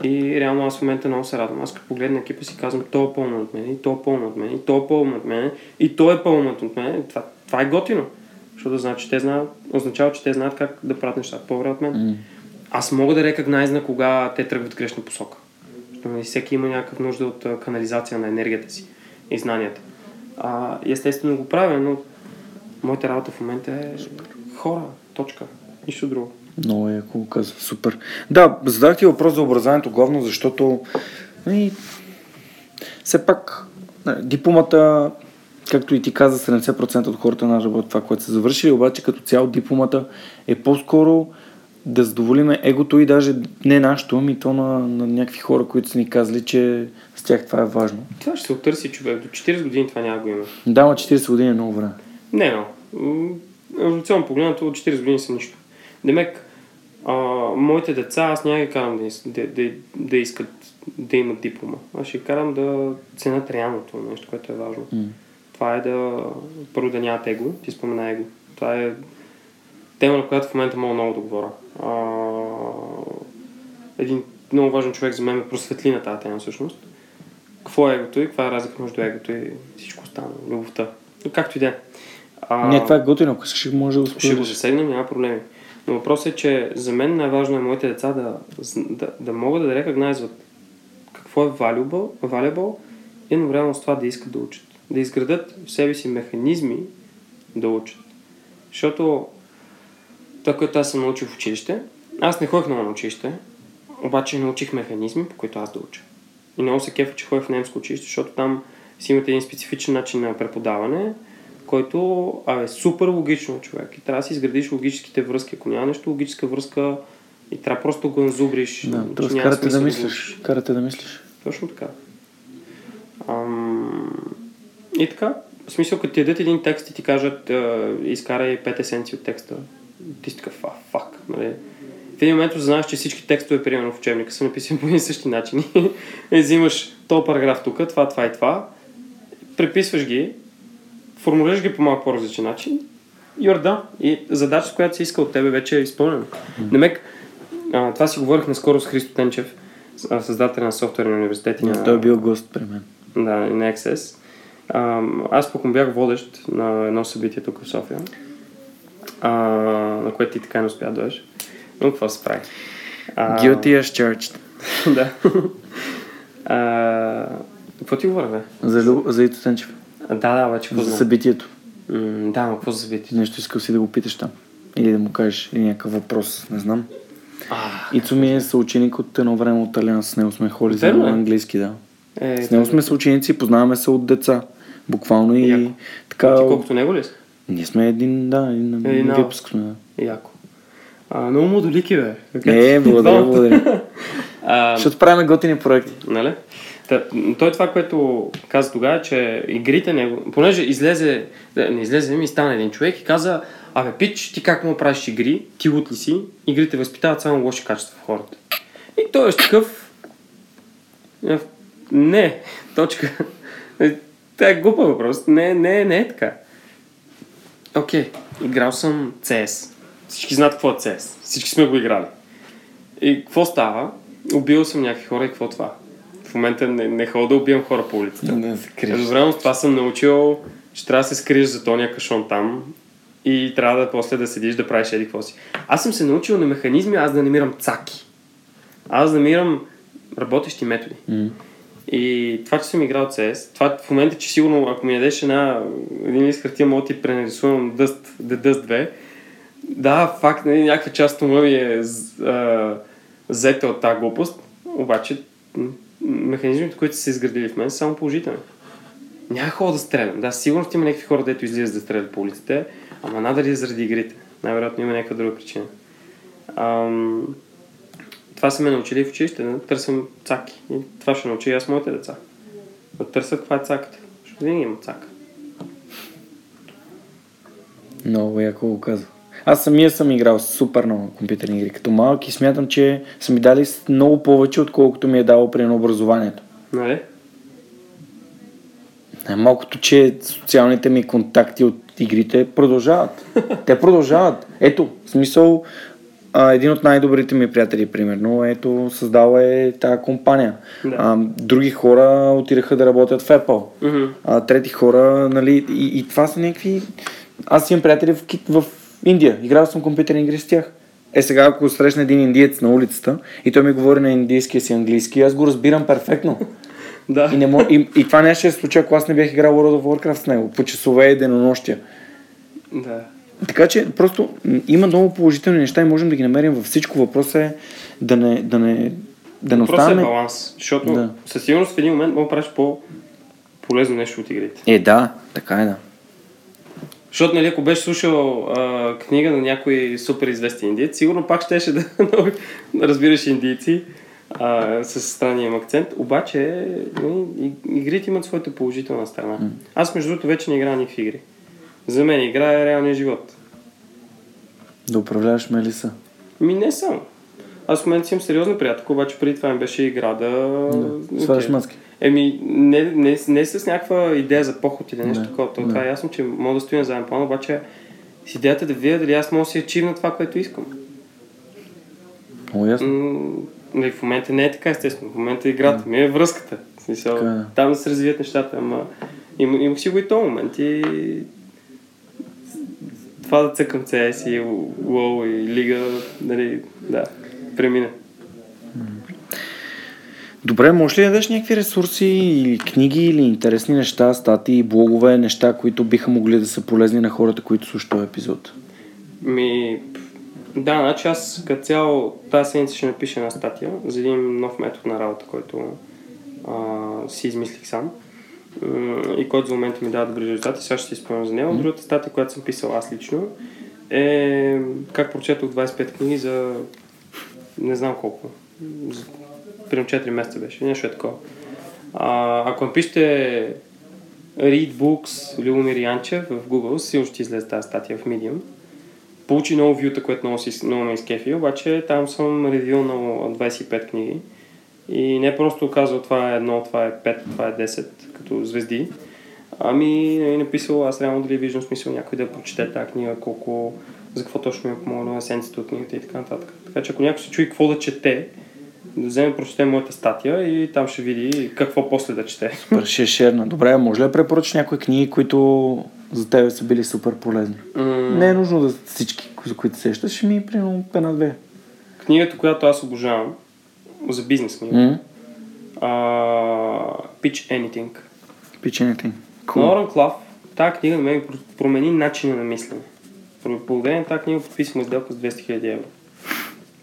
И реално аз в момента много се радвам. Аз като погледна екипа си казвам, то е пълно от мен, и то е пълно от мен, и то е пълно от мен, и то е пълно от мен. Това, това е готино. Защото значи, че те знаят, означава, че те знаят как да правят нещата по-добре от мен. Аз мога да рекогнайзна кога те тръгват грешна посока. Защото нали, всеки има някакъв нужда от канализация на енергията си и знанията. А, естествено го правя, но моята работа в момента е хора, точка. Нищо друго. Много е, ако казва. Супер. Да, задах ти въпрос за образованието главно, защото и, все пак дипломата, както и ти каза, 70% от хората на работа това, което са завършили, обаче като цяло дипломата е по-скоро да задоволиме егото и даже не нашето, ами то на, на някакви хора, които са ни казали, че с тях това е важно. Това ще се отърси човек. До 40 години това няма го има. Да, ма 40 години е много време. Не, но. Еволюционно погледнато от 40 години са нищо. Демек, а, моите деца, аз няма ги карам да, да, да, да искат да имат диплома. Аз ще карам да ценят реалното нещо, което е важно. М. Това е да първо да нямат его. Ти спомена его. Това е тема, на която в момента мога много да говоря. А, един много важен човек за мен е просветли на тази тема всъщност. Какво е егото и каква е разлика между егото и всичко останало, любовта. Но както и да е. А, Не, това е готино, ако искаш, може да го ще го засегнем, няма проблеми. Но въпросът е, че за мен най-важно е моите деца да, да, да могат да рекогнайзват какво е valuable, valuable и едновременно с това да искат да учат. Да изградат в себе си механизми да учат. Защото това, което аз съм научил в училище, аз не ходих много на училище, обаче научих механизми, по които аз да уча. И много се кефа, че ходих в немско училище, защото там си имате един специфичен начин на преподаване, който а, е супер логично човек. И трябва да си изградиш логическите връзки. Ако няма нещо логическа връзка, и трябва просто го назубриш. Да, няма карате да мислиш. Карате да мислиш. Точно така. Ам... И така, в смисъл, като ти дадат един текст и ти кажат, а, изкарай пет есенции от текста, ти си такъв, а, фак, нали? В един момент знаеш, че всички текстове, примерно в учебника, са написани по един същи начин. и взимаш този параграф тук, това, това и това, преписваш ги, формулираш ги по малко по-различен начин и орда. И задачата, която се иска от тебе, вече е изпълнена. Демек, а, това си говорих наскоро с Христо Тенчев, създател на софтуерни университети. на- Той е бил гост при мен. да, и на XS. А, аз пък бях водещ на едно събитие тук в София, а, на което ти така не успя да дойдеш. Но какво се прави? А, Guilty as charged. да. а, какво ти говоря, бе? За, Лю... за Ито Тенчев. Да, да, обаче За събитието. М, Да, но какво за събитие? Нещо искал си да го питаш там. Или да му кажеш или някакъв въпрос, не знам. А, Ицо ми е съученик от едно време от Алианс, с него сме ходили за английски, да. е, С него сме съученици, познаваме се от деца. Буквално и Яко. така... Ти колкото него ли си? Ние сме един, да, един, Един випуск сме, да. Яко. А, много модолики, бе. Е, благодаря, благодаря. А, Защото правим готини проекти. Нали? Та, това, което каза тогава, че игрите него, понеже излезе, не излезе, ми стана един човек и каза, абе, пич, ти как му правиш игри, ти лут ли си, игрите възпитават само лоши качества в хората. И той е такъв, не, точка. Е, Това е глупа въпрос. Не, не, не е така. Окей, играл съм CS. Всички знаят какво е CS. Всички сме го играли. И какво става? Убил съм някакви хора и какво е това? В момента не, не ходя да убивам хора по улицата. Да се криеш. Едновременно с това съм научил, че трябва да се скриеш за тония кашон там и трябва да после да седиш да правиш еди какво си. Аз съм се научил на механизми, аз да намирам цаки. Аз намирам работещи методи. М. И това, че съм играл CS, това в момента, че сигурно, ако ми дадеш една, един лист хартия, мога да ти пренарисувам Dust, The Dust 2, да, факт, нали, някаква част от ми е взета от тази глупост, обаче механизмите, които са се изградили в мен, са само положителни. Няма хора да стрелям. Да, сигурно има някакви хора, дето излизат да стрелят по улиците, ама надали е заради игрите. Най-вероятно има някаква друга причина. Ам, това са ме научили в училище, да търсям цаки. И това ще научи и аз моите деца. Да търся каква е цаката. Защото винаги има цака. Много яко го казва. Аз самия съм играл супер много компютърни игри. Като малък и смятам, че са ми дали много повече, отколкото ми е дало при образованието. Нали? Най-малкото, че социалните ми контакти от игрите продължават. Те продължават. Ето, в смисъл, а, един от най-добрите ми приятели, примерно, ето, създала е тази компания. Да. А, други хора отидаха да работят в Apple. Мгм. А, трети хора, нали, и, и това са някакви... Аз имам приятели в, в Индия. Играл съм компютърни игри с тях. Е сега, ако срещна един индиец на улицата и той ми говори на индийския си английски, аз го разбирам перфектно. Да. И, не мо... и, и това нещо ще се случи, ако аз не бях играл World of Warcraft с него, по часове и денонощия. да. Така че просто има много положителни неща и можем да ги намерим във всичко. Въпросът е да не, да не, да не Въпросът е оставаме... баланс. Защото Да. със сигурност в един момент мога да правиш по-полезно нещо от игрите. Е, да, така е, да. Защото, нали, ако беше слушал а, книга на някой супер известен индиец, сигурно пак щеше да разбираш индийци а, с странния акцент. Обаче, нали, игрите имат своята положителна страна. Аз, между другото, вече не играя никакви игри. За мен игра е реалния живот. Да управляваш Мелиса. Ми не само. Аз в момента си имам сериозна приятелка, обаче преди това ми беше игра да... Да, сваляш маски. Еми, не, не, не с някаква идея за поход или нещо Да, такова. То да. Това е ясно, че мога да стоя на заден план, обаче с идеята да видя дали аз мога да си ачивна това, което искам. Много ясно. М, нали, в момента не е така, естествено. В момента играта ми е връзката. В смисъл, Така е, да. там да се развият нещата, ама им, имах си го и този момент и това да цъкам CS и WoW и Лига, нали, да, премина. Добре, можеш ли да дадеш някакви ресурси или книги или интересни неща, статии, блогове, неща, които биха могли да са полезни на хората, които слушат този епизод? Ми, да, значи аз като цяло тази седмица ще напиша една статия за един нов метод на работа, който а, си измислих сам и който за момента ми дава добри резултати. Сега ще си спомням за него. Другата статия, която съм писал аз лично е как прочетох 25 книги за не знам колко. Примерно 4 месеца беше. Нещо е такова. А, ако напишете Read Books Любомир Янчев в Google, сигурно ще излезе тази статия в Medium. Получи много вюта, което много, си, много ме изкефи, обаче там съм ревю на 25 книги. И не просто казал това е едно, това е 5, това е 10 като звезди. Ами е написал, аз реално дали виждам смисъл някой да прочете тази книга, колко, за какво точно ми е помогнала есенцията от книгата и така нататък. Така че ако някой се чуи какво да чете, да вземе прочете моята статия и там ще види какво после да чете. Супер, ще е шерна. Добре, може ли да препоръчаш някои книги, които за тебе са били супер полезни? М, Не е нужно да всички, за които сещаш, ми примерно една-две. Книгата, която аз обожавам, за бизнес книга, М? а, Pitch Anything. Печените. Cool. На Оран Клав, тази книга на мен промени начина на мислене. Благодарение на тази книга подписахме сделка с 200 000 евро.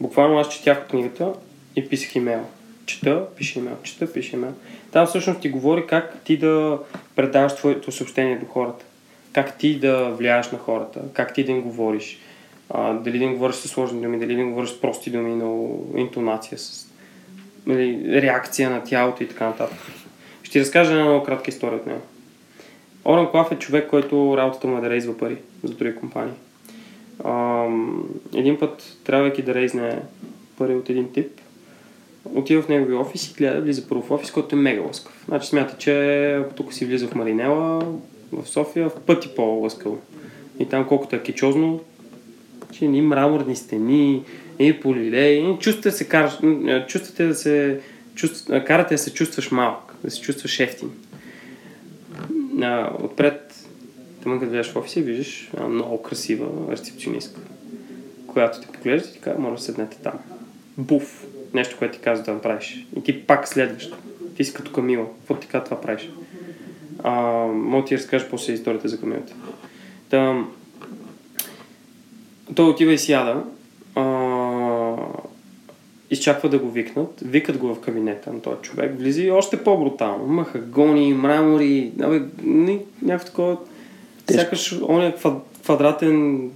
Буквално аз четях книгата и писах имейл. Чета, пише имейл, чета, пише имейл. Там всъщност ти говори как ти да предаваш твоето съобщение до хората. Как ти да влияеш на хората, как ти да им говориш. А, дали да им говориш с сложни думи, дали да им говориш с прости думи, но интонация, с нали, реакция на тялото и така нататък. Ще ти разкажа една много кратка история от него. Оран Клав е човек, който работата му е да рейзва пари за други компании. Ам, един път, трябвайки да рейзне пари от един тип, отива в неговия офис и гледа, влиза първо в офис, който е мега лъскав. Значи смята, че ако тук си влиза в Маринела, в София, в пъти по-лъскаво. И там колкото е кичозно, че ни мраморни стени, и полилей, чувствате се, кар... чувствате да се, чувств... карате да се чувстваш малък, да се чувстваш ефтин. А, отпред, там като влезеш в офиса и виждаш много красива рецепционистка, която те поглежда и ти казва, може да седнете там. Буф! Нещо, което ти казва да направиш. И ти пак следваш. Ти си като Камила. Какво ти казва това правиш? А, мога ти разкажеш после историята за Камилата. Та, той отива и сяда. А, изчаква да го викнат. Викат го в кабинета на този човек. Влиза и още по-брутално. Махагони, мрамори, абе, някакво такова. Сякаш оня квадратен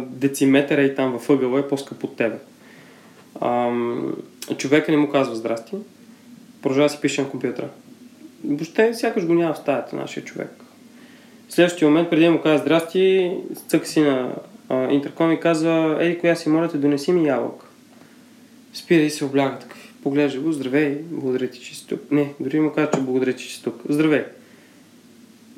дециметър и там във ъгъла е по-скъп от тебе. Ам, човека не му казва здрасти. Продължава да си пише на компютъра. Въобще сякаш го няма в стаята нашия човек. В следващия момент, преди да му казва здрасти, цъка си на а, интерком и казва, ей, коя си, моля те, донеси ми ябълка. Спира и се обляга такъв. Поглежда го, здравей, благодаря ти, че си тук. Не, дори му казва, че благодаря, че си тук. Здравей.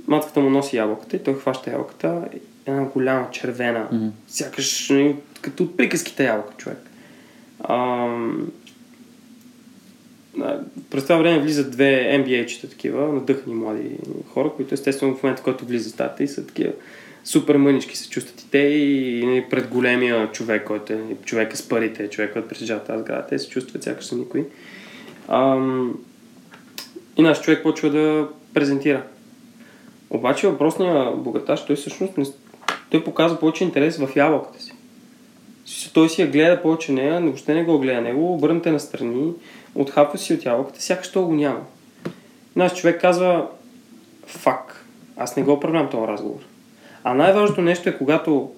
Матката му носи ябълката и той хваща ябълката. Една голяма червена, mm-hmm. сякаш нали, като от приказките ябълка човек. През това време влизат две NBA-чета такива, надъхани млади хора, които естествено в момента, който влиза стата и са такива супер мънички се чувстват и те и, нали, пред големия човек, който е човека с парите, човек, който притежава тази сграда, те се чувстват сякаш са никой. Ам, и наш човек почва да презентира. Обаче въпросният богаташ, той всъщност не, той показва повече интерес в ябълката си. Той си я гледа повече нея, но въобще не го гледа него, обърнате на страни, отхапва си от ябълката, сякаш то го няма. Наш човек казва, фак, аз не го управлявам този разговор. А най-важното нещо е, когато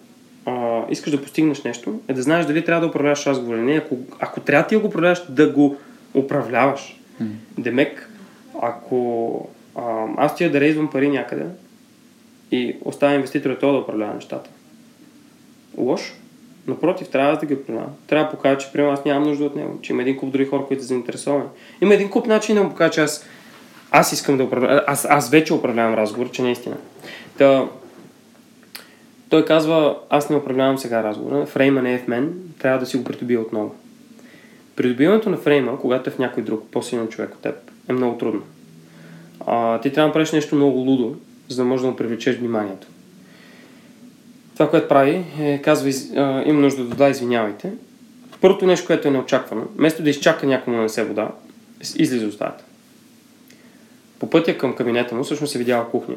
а, искаш да постигнеш нещо, е да знаеш дали трябва да управляваш разговор или не. Ако, ако трябва ти да го управляваш, да го управляваш. Mm. Демек, ако а, аз тия да рейзвам пари някъде и оставя инвеститора това да управлява нещата. Лошо. Напротив, трябва да ги управлявам. Трябва да покажа, че примерно аз нямам нужда от него, че има един куп други хора, които са заинтересовани. Има един куп начин да му покажа, че аз, аз искам да управлявам. Аз, аз вече управлявам разговор, че наистина. Та, той казва, аз не управлявам сега разговора, фрейма не е в мен, трябва да си го придобия отново. Придобиването на фрейма, когато е в някой друг, по-силен човек от теб, е много трудно. А, ти трябва да правиш нещо много лудо, за да можеш да му привлечеш вниманието. Това, което прави, е, казва, а, има нужда да да извинявайте. Първото нещо, което е неочаквано, вместо да изчака някому да несе вода, излиза от. По пътя към кабинета му всъщност се видява кухня.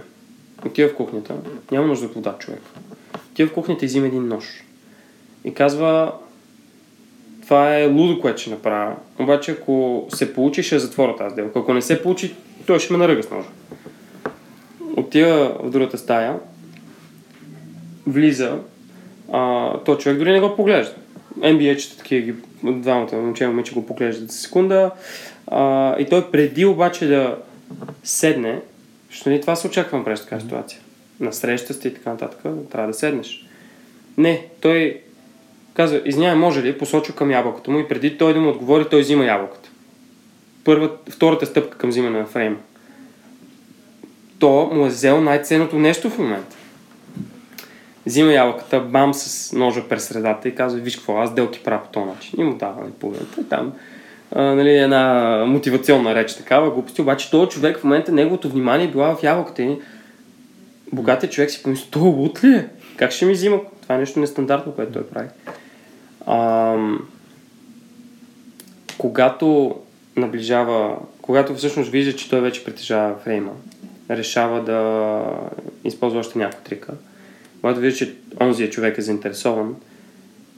Отива в кухнята, няма нужда от вода човек отива в кухнята и взима един нож. И казва, това е лудо, което ще направя. Обаче, ако се получи, ще затворя тази сделка. Ако не се получи, той ще ме наръга с ножа. Отива в другата стая, влиза, а, то човек дори не го поглежда. NBA-чета такива ги, двамата момче и момиче го поглеждат за секунда. А, и той преди обаче да седне, защото не това се очаквам през така ситуация на среща сте и така нататък, трябва да седнеш. Не, той казва, извинявай, може ли, посочва към ябълката му и преди той да му отговори, той взима ябълката. Първа, втората стъпка към взимане на фрейма. То му е взел най-ценното нещо в момента. Взима ябълката, бам с ножа през средата и казва, виж какво, аз делки правя по този начин. И му дава нали, половината. Там а, нали, една мотивационна реч, такава глупости. Обаче този човек в момента, неговото внимание е била в ябълката и богатият човек си помисли, то лут ли е? Как ще ми взима? Това е нещо нестандартно, което той прави. А, когато наближава, когато всъщност вижда, че той вече притежава фрейма, решава да използва още някаква трика. Когато вижда, че онзия човек е заинтересован,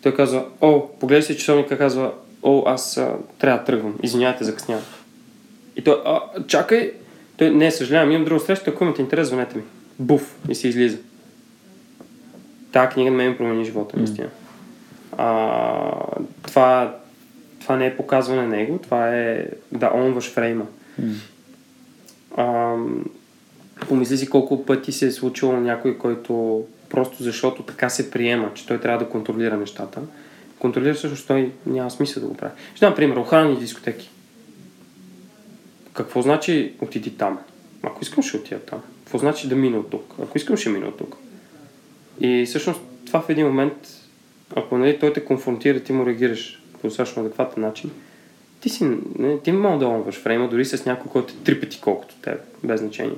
той казва, о, поглежда се часовника, казва, о, аз а, трябва да тръгвам, извинявайте, закъснявам. И той, а, чакай, той, не, съжалявам, имам друга среща, ако имате интерес, звънете ми буф и се излиза. Та книга на мен промени живота, mm. наистина. А, това, това не е показване на него, това е да онваш фрейма. Mm. А, помисли си колко пъти се е случило някой, който просто защото така се приема, че той трябва да контролира нещата. Контролира също, той няма смисъл да го прави. Ще дам пример, охранни дискотеки. Какво значи отиди там? Ако искам, ще отида там. Какво значи да мина от тук? Ако искам, ще мина от тук. И всъщност това в един момент, ако нали, той те конфронтира, ти му реагираш по достатъчно адекватен начин, ти си, не, ти мога да онваш фрейма, дори с някой, който е три пъти колкото тебе, без значение.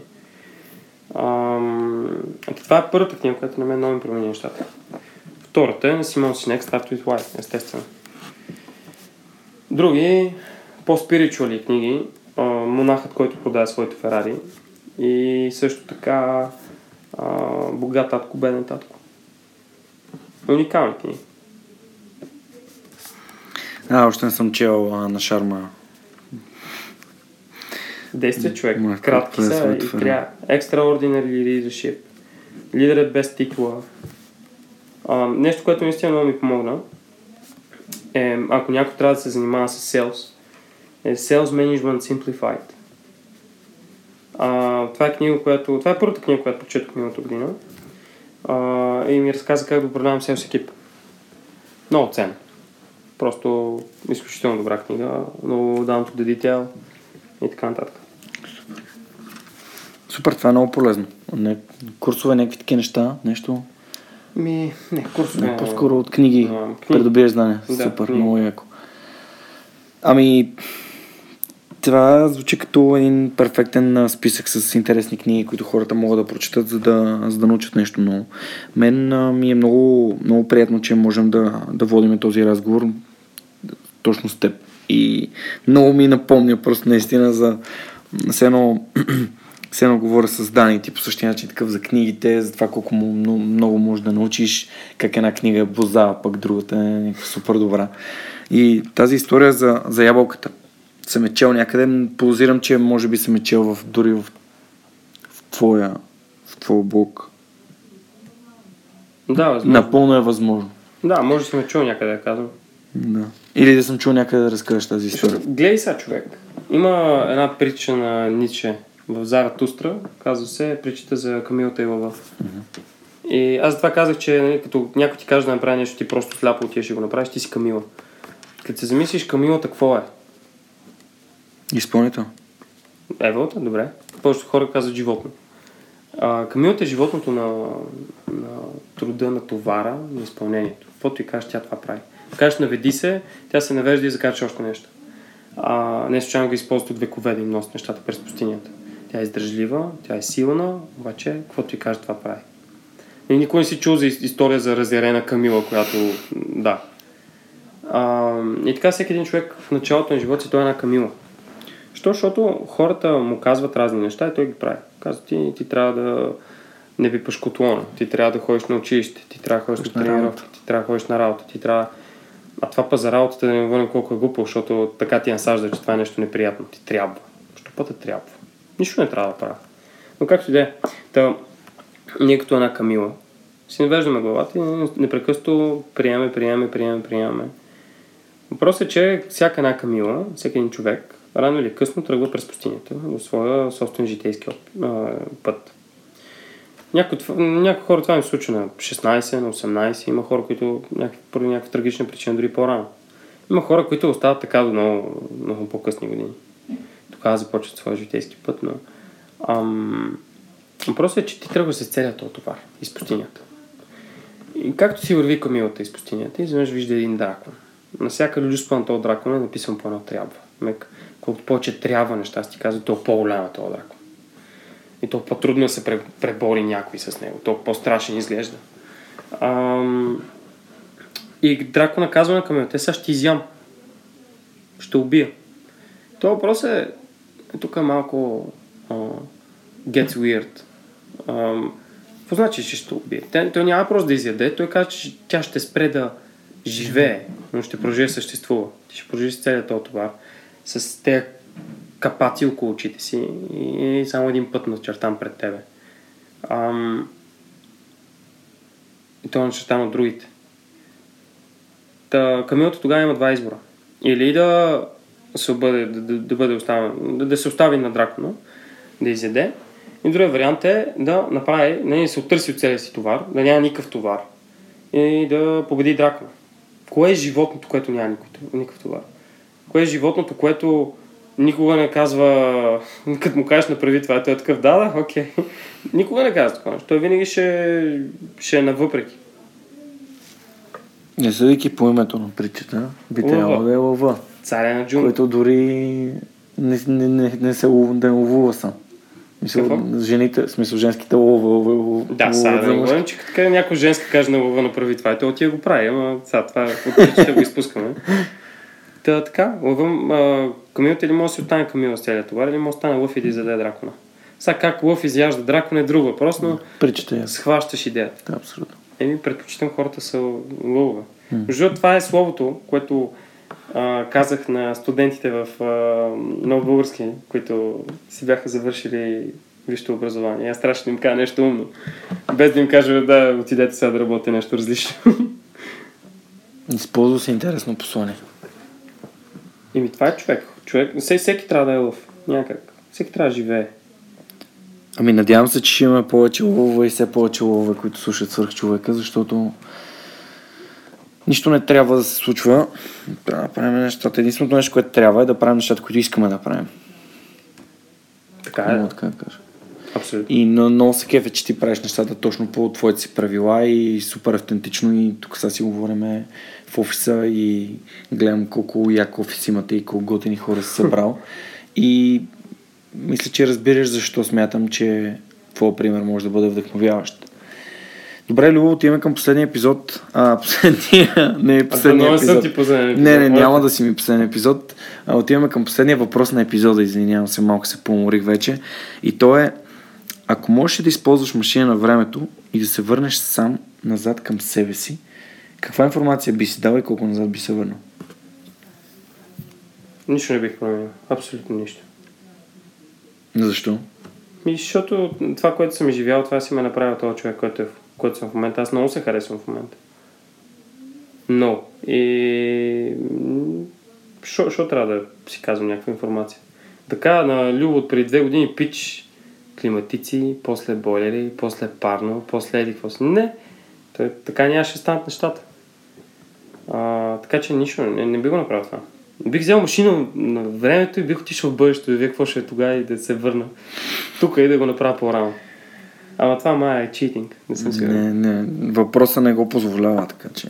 Ам, това е първата книга, която на мен много ми промени нещата. Втората е на Симон Синек, Start with Why, естествено. Други, по-спиритуали книги, а, монахът, който продава своите Ферари и също така а, богат татко, беден татко. Уникални книги. А, още не съм чел а, на Шарма. Действие човек. Ма, Кратки са и трябва. Extraordinary leadership. Лидерът без титла. А, нещо, което наистина много ми помогна е, ако някой трябва да се занимава с sales, е Sales Management Simplified. А, това е книга, която... Това е първата книга, която прочетох миналата година. А, и ми разказа как да управлявам селс екип. Много ценно. Просто изключително добра книга, много down to the detail и така нататък. Супер, това е много полезно. Не, курсове, някакви такива неща, нещо. Ми, не, курсове. Не, по-скоро от книги, А, книги. придобиеш знания. Да, Супер, книги. много яко. Ами, това звучи като един перфектен списък с интересни книги, които хората могат да прочитат, за да, за да научат нещо ново. Мен а, ми е много, много приятно, че можем да, да водим този разговор точно с теб. И много ми напомня просто наистина за все едно, все едно говоря с Дани ти по същия начин такъв за книгите, за това колко много, много можеш да научиш, как една книга е боза, пък другата е супер добра. И тази история за, за ябълката съм е чел някъде, подозирам, че може би съм е чел в, дори в, в твоя в твоя блог. Да, възможно. Напълно е възможно. Да, може да съм е чул някъде да казвам. Да. Или да съм чул някъде да разкажеш тази история. Гледай сега човек. Има една притча на Ниче в Заратустра, казва се притчата за Камилата и лъва. И аз това казах, че нали, като някой ти каже да направи нещо, ти просто сляпо отиваш и го направиш, ти си Камила. Като се замислиш Камилата какво е? Изпълнител. Еволата, добре. Повечето хора казват животно. А, камилата е животното на, на труда, на товара, на изпълнението. Каквото и кажеш, тя това прави. Кажеш, наведи се, тя се навежда и закача още нещо. А, не случайно го използват от векове да им носят нещата през пустинята. Тя е издържлива, тя е силна, обаче, каквото и каже, това прави. И никой не си чул за ис- история за разярена Камила, която, да. А, и така всеки един човек в началото на живота си той е една Камила. Що? Защото хората му казват разни неща и той ги прави. Казват ти, ти трябва да не пипаш котлона, ти трябва да ходиш на училище, ти трябва да ходиш на на ти трябва да ходиш на работа, ти трябва... А това па за работата да не говорим колко е глупо, защото така ти насажда, че това е нещо неприятно. Ти трябва. Що пътя трябва? Нищо не трябва да правя. Но както и да е. Та, ние като една камила си навеждаме главата и непрекъснато приемаме, приемаме, приемаме, приемаме. Въпросът е, че всяка една камила, всеки един човек, рано или късно тръгва през пустинята в своя собствен житейски път. Някои, някои хора това им случва на 16, на 18, има хора, които поради някаква трагична причина дори по-рано. Има хора, които остават така до много, много по-късни години. Тогава започват своя житейски път, но ам, въпросът е, че ти тръгваш с целият този товар из пустинята. И както си върви камилата из пустинята, изведнъж вижда един дракон. На всяка люджуспа на този дракон е написано по едно трябва. Мек, колкото повече трябва неща, си казва, то по-голям е този дракон. И то по-трудно е се пре- пребори някой с него. То по-страшен изглежда. Ам... И дракона казва на камилата, те сега ще изям. Ще убия. То въпрос е, тук е малко uh, gets weird. Um, какво значи, че ще убие? Той, той няма просто да изяде, той казва, че тя ще спре да живее, но ще продължи да съществува. Ти ще продължи с целият този товар, с тези капаци около очите си и само един път начертан пред тебе. Ам... И той е начертан от другите. Та, Камилата тогава има два избора. Или да се бъде, да, да, да бъде оставен, да, да се остави на дракона, да изяде. И другия вариант е да направи, нали, да се оттърси от целия си товар, да няма никакъв товар и да победи дракона. Кое е животното, което няма никакъв, никакъв товар? Кое е животното, което никога не казва, като му кажеш направи това, той е такъв, да, да, окей. Никога не казва такова нещо. Той винаги ще, ще е навъпреки. Не съдейки по името на притчата, би трябвало да е лъва, Царя на джунгла. който дори не, не, не, не се лов- да ловува сам. Мисъл, Какво? жените, смисъл женските лова, лова, лова, Да, сега да не говорим, че така някой женска каже на лъва направи това, и той отива го прави, ама сега това притчата го изпускаме. Та така, лъвам, а, камилата или може да си остане камила с целият товар, или може да остане лъв и да изяде дракона. Сега как лъв изяжда дракон е друг въпрос, но Причата е. схващаш идеята. Да, абсолютно. Еми, предпочитам хората са лъвове. Между това е словото, което а, казах на студентите в а, Нов Български, които си бяха завършили висшето образование. Аз трябваше да им кажа нещо умно. Без да им кажа, да, отидете сега да работя нещо различно. Използва се интересно послание. Еми, това е човек. човек всеки, трябва да е лъв. Някак. Всеки трябва да живее. Ами надявам се, че ще има повече ловове и все повече ловове, които слушат свърх човека, защото нищо не трябва да се случва. Трябва да правим нещата. Единственото нещо, което трябва е да правим нещата, които искаме да правим. Така е. Мога така да кажа. Абсолютно. И но, много се кефе, че ти правиш нещата точно по твоите си правила и супер автентично и тук сега си говорим в офиса и гледам колко як офис имате и колко готини хора си събрал. И мисля, че разбираш защо смятам, че твой пример може да бъде вдъхновяващ. Добре, Любо, отиваме към последния епизод. А, последния, не последния съм епизод. ти последен епизод. Не, не, няма да. си ми последен епизод. А, отиваме към последния въпрос на епизода, извинявам се, малко се поморих вече. И то е, ако можеш да използваш машина на времето и да се върнеш сам назад към себе си, каква информация би си дал и колко назад би се върнал? Нищо не бих променил. Абсолютно нищо. Защо? Ми, защото това, което съм изживял, това си ме направил този човек, който, е, в- който съм в момента. Аз много се харесвам в момента. Много. И... Що трябва да си казвам някаква информация? Така, на Любо от преди две години пич климатици, после бойлери, после парно, после еди какво си. Не, той, така нямаше станат нещата. А, така че нищо, не, не би го направил това. Бих взел машина на времето и бих отишъл в бъдещето и вие какво ще е тогава и да се върна тук и да го направя по-рано. Ама това май е читинг, не съм сигурен. Не, не, въпроса не го позволява, така че...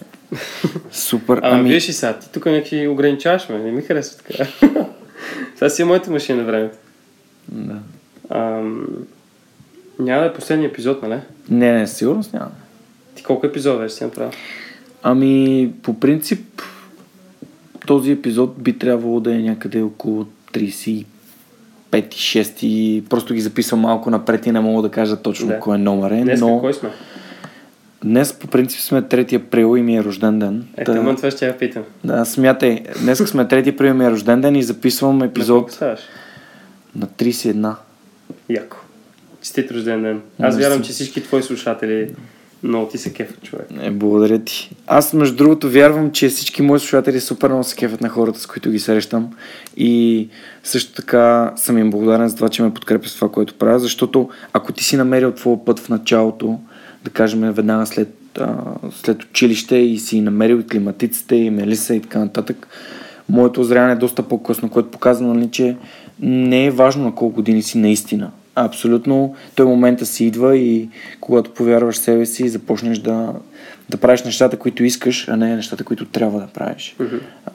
Супер. Ама Ами, виж и сега, ти тук някакви ограничаваш ме, не ми харесва така. това си е моята машина на времето. да. Ам... Няма да е последния епизод, нали? Не, не, сигурност няма. Ти колко епизода вече си направил? Ами, по принцип, този епизод би трябвало да е някъде около 35 6 Просто ги записвам малко напред и не мога да кажа точно Да. кой е номер е. Днес но кой сме? днес по принцип сме 3 април и ми е рожден ден. Е, Та- тъмън това ще я питам. да, смятай, днес сме 3 април и ми е рожден ден и записвам На епизод ставаш? на 31. Яко. Честит рожден ден. Аз вярвам, че всички твои слушатели много ти се кефат, човек. Не, благодаря ти. Аз, между другото, вярвам, че всички мои слушатели супер много се кефят на хората, с които ги срещам. И също така съм им благодарен за това, че ме подкрепят с това, което правя, защото ако ти си намерил твоя път в началото, да кажем веднага след, а, след училище и си намерил и климатиците, и мелиса и така нататък, моето озряване е доста по-късно, което показва, нали, че не е важно на колко години си наистина. Абсолютно той момента си идва и когато повярваш в себе си, започнеш да, да правиш нещата, които искаш, а не нещата, които трябва да правиш.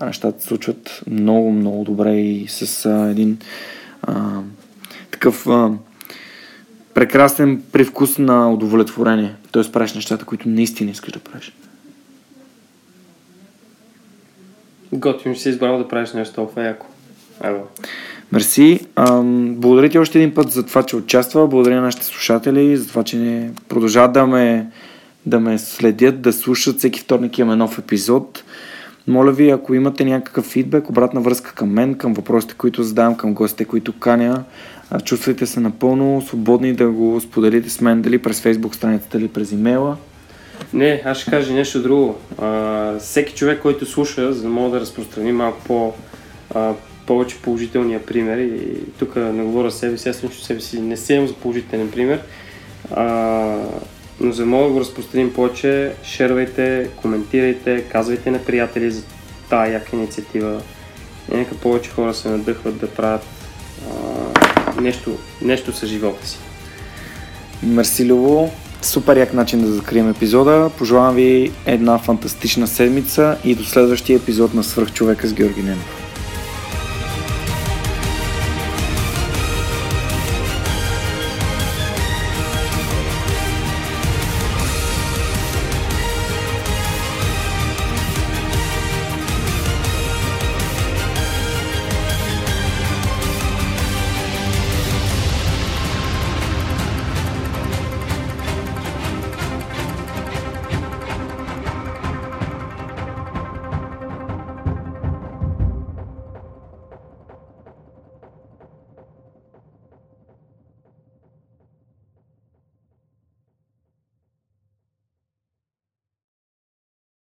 А нещата се случват много, много добре и с а, един а, такъв а, прекрасен привкус на удовлетворение. Тоест правиш нещата, които наистина искаш да правиш. Готвим, си избрал да правиш нещо толкова яко. Ево. Мерси. Ам, благодаря ти още един път за това, че участва. Благодаря на нашите слушатели за това, че не продължават да ме, да ме следят, да слушат. Всеки вторник имаме нов епизод. Моля ви, ако имате някакъв фидбек, обратна връзка към мен, към въпросите, които задавам, към гостите, които каня, чувствайте се напълно свободни да го споделите с мен, дали през фейсбук страницата, дали през имейла. Не, аз ще кажа нещо друго. А, всеки човек, който слуша, за да мога да разпространи малко по, а, повече положителния пример, и тук не говоря себе си, аз лично себе си не сеям за положителен пример, а, но за да мога да го разпространим повече, шервайте, коментирайте, казвайте на приятели за тази яка инициатива. И Нека повече хора се надъхват да правят а, нещо, нещо с живота си. Мерси, Любо. Супер як начин да закрием епизода. Пожелавам ви една фантастична седмица и до следващия епизод на Свърхчовека с Георги Ненов.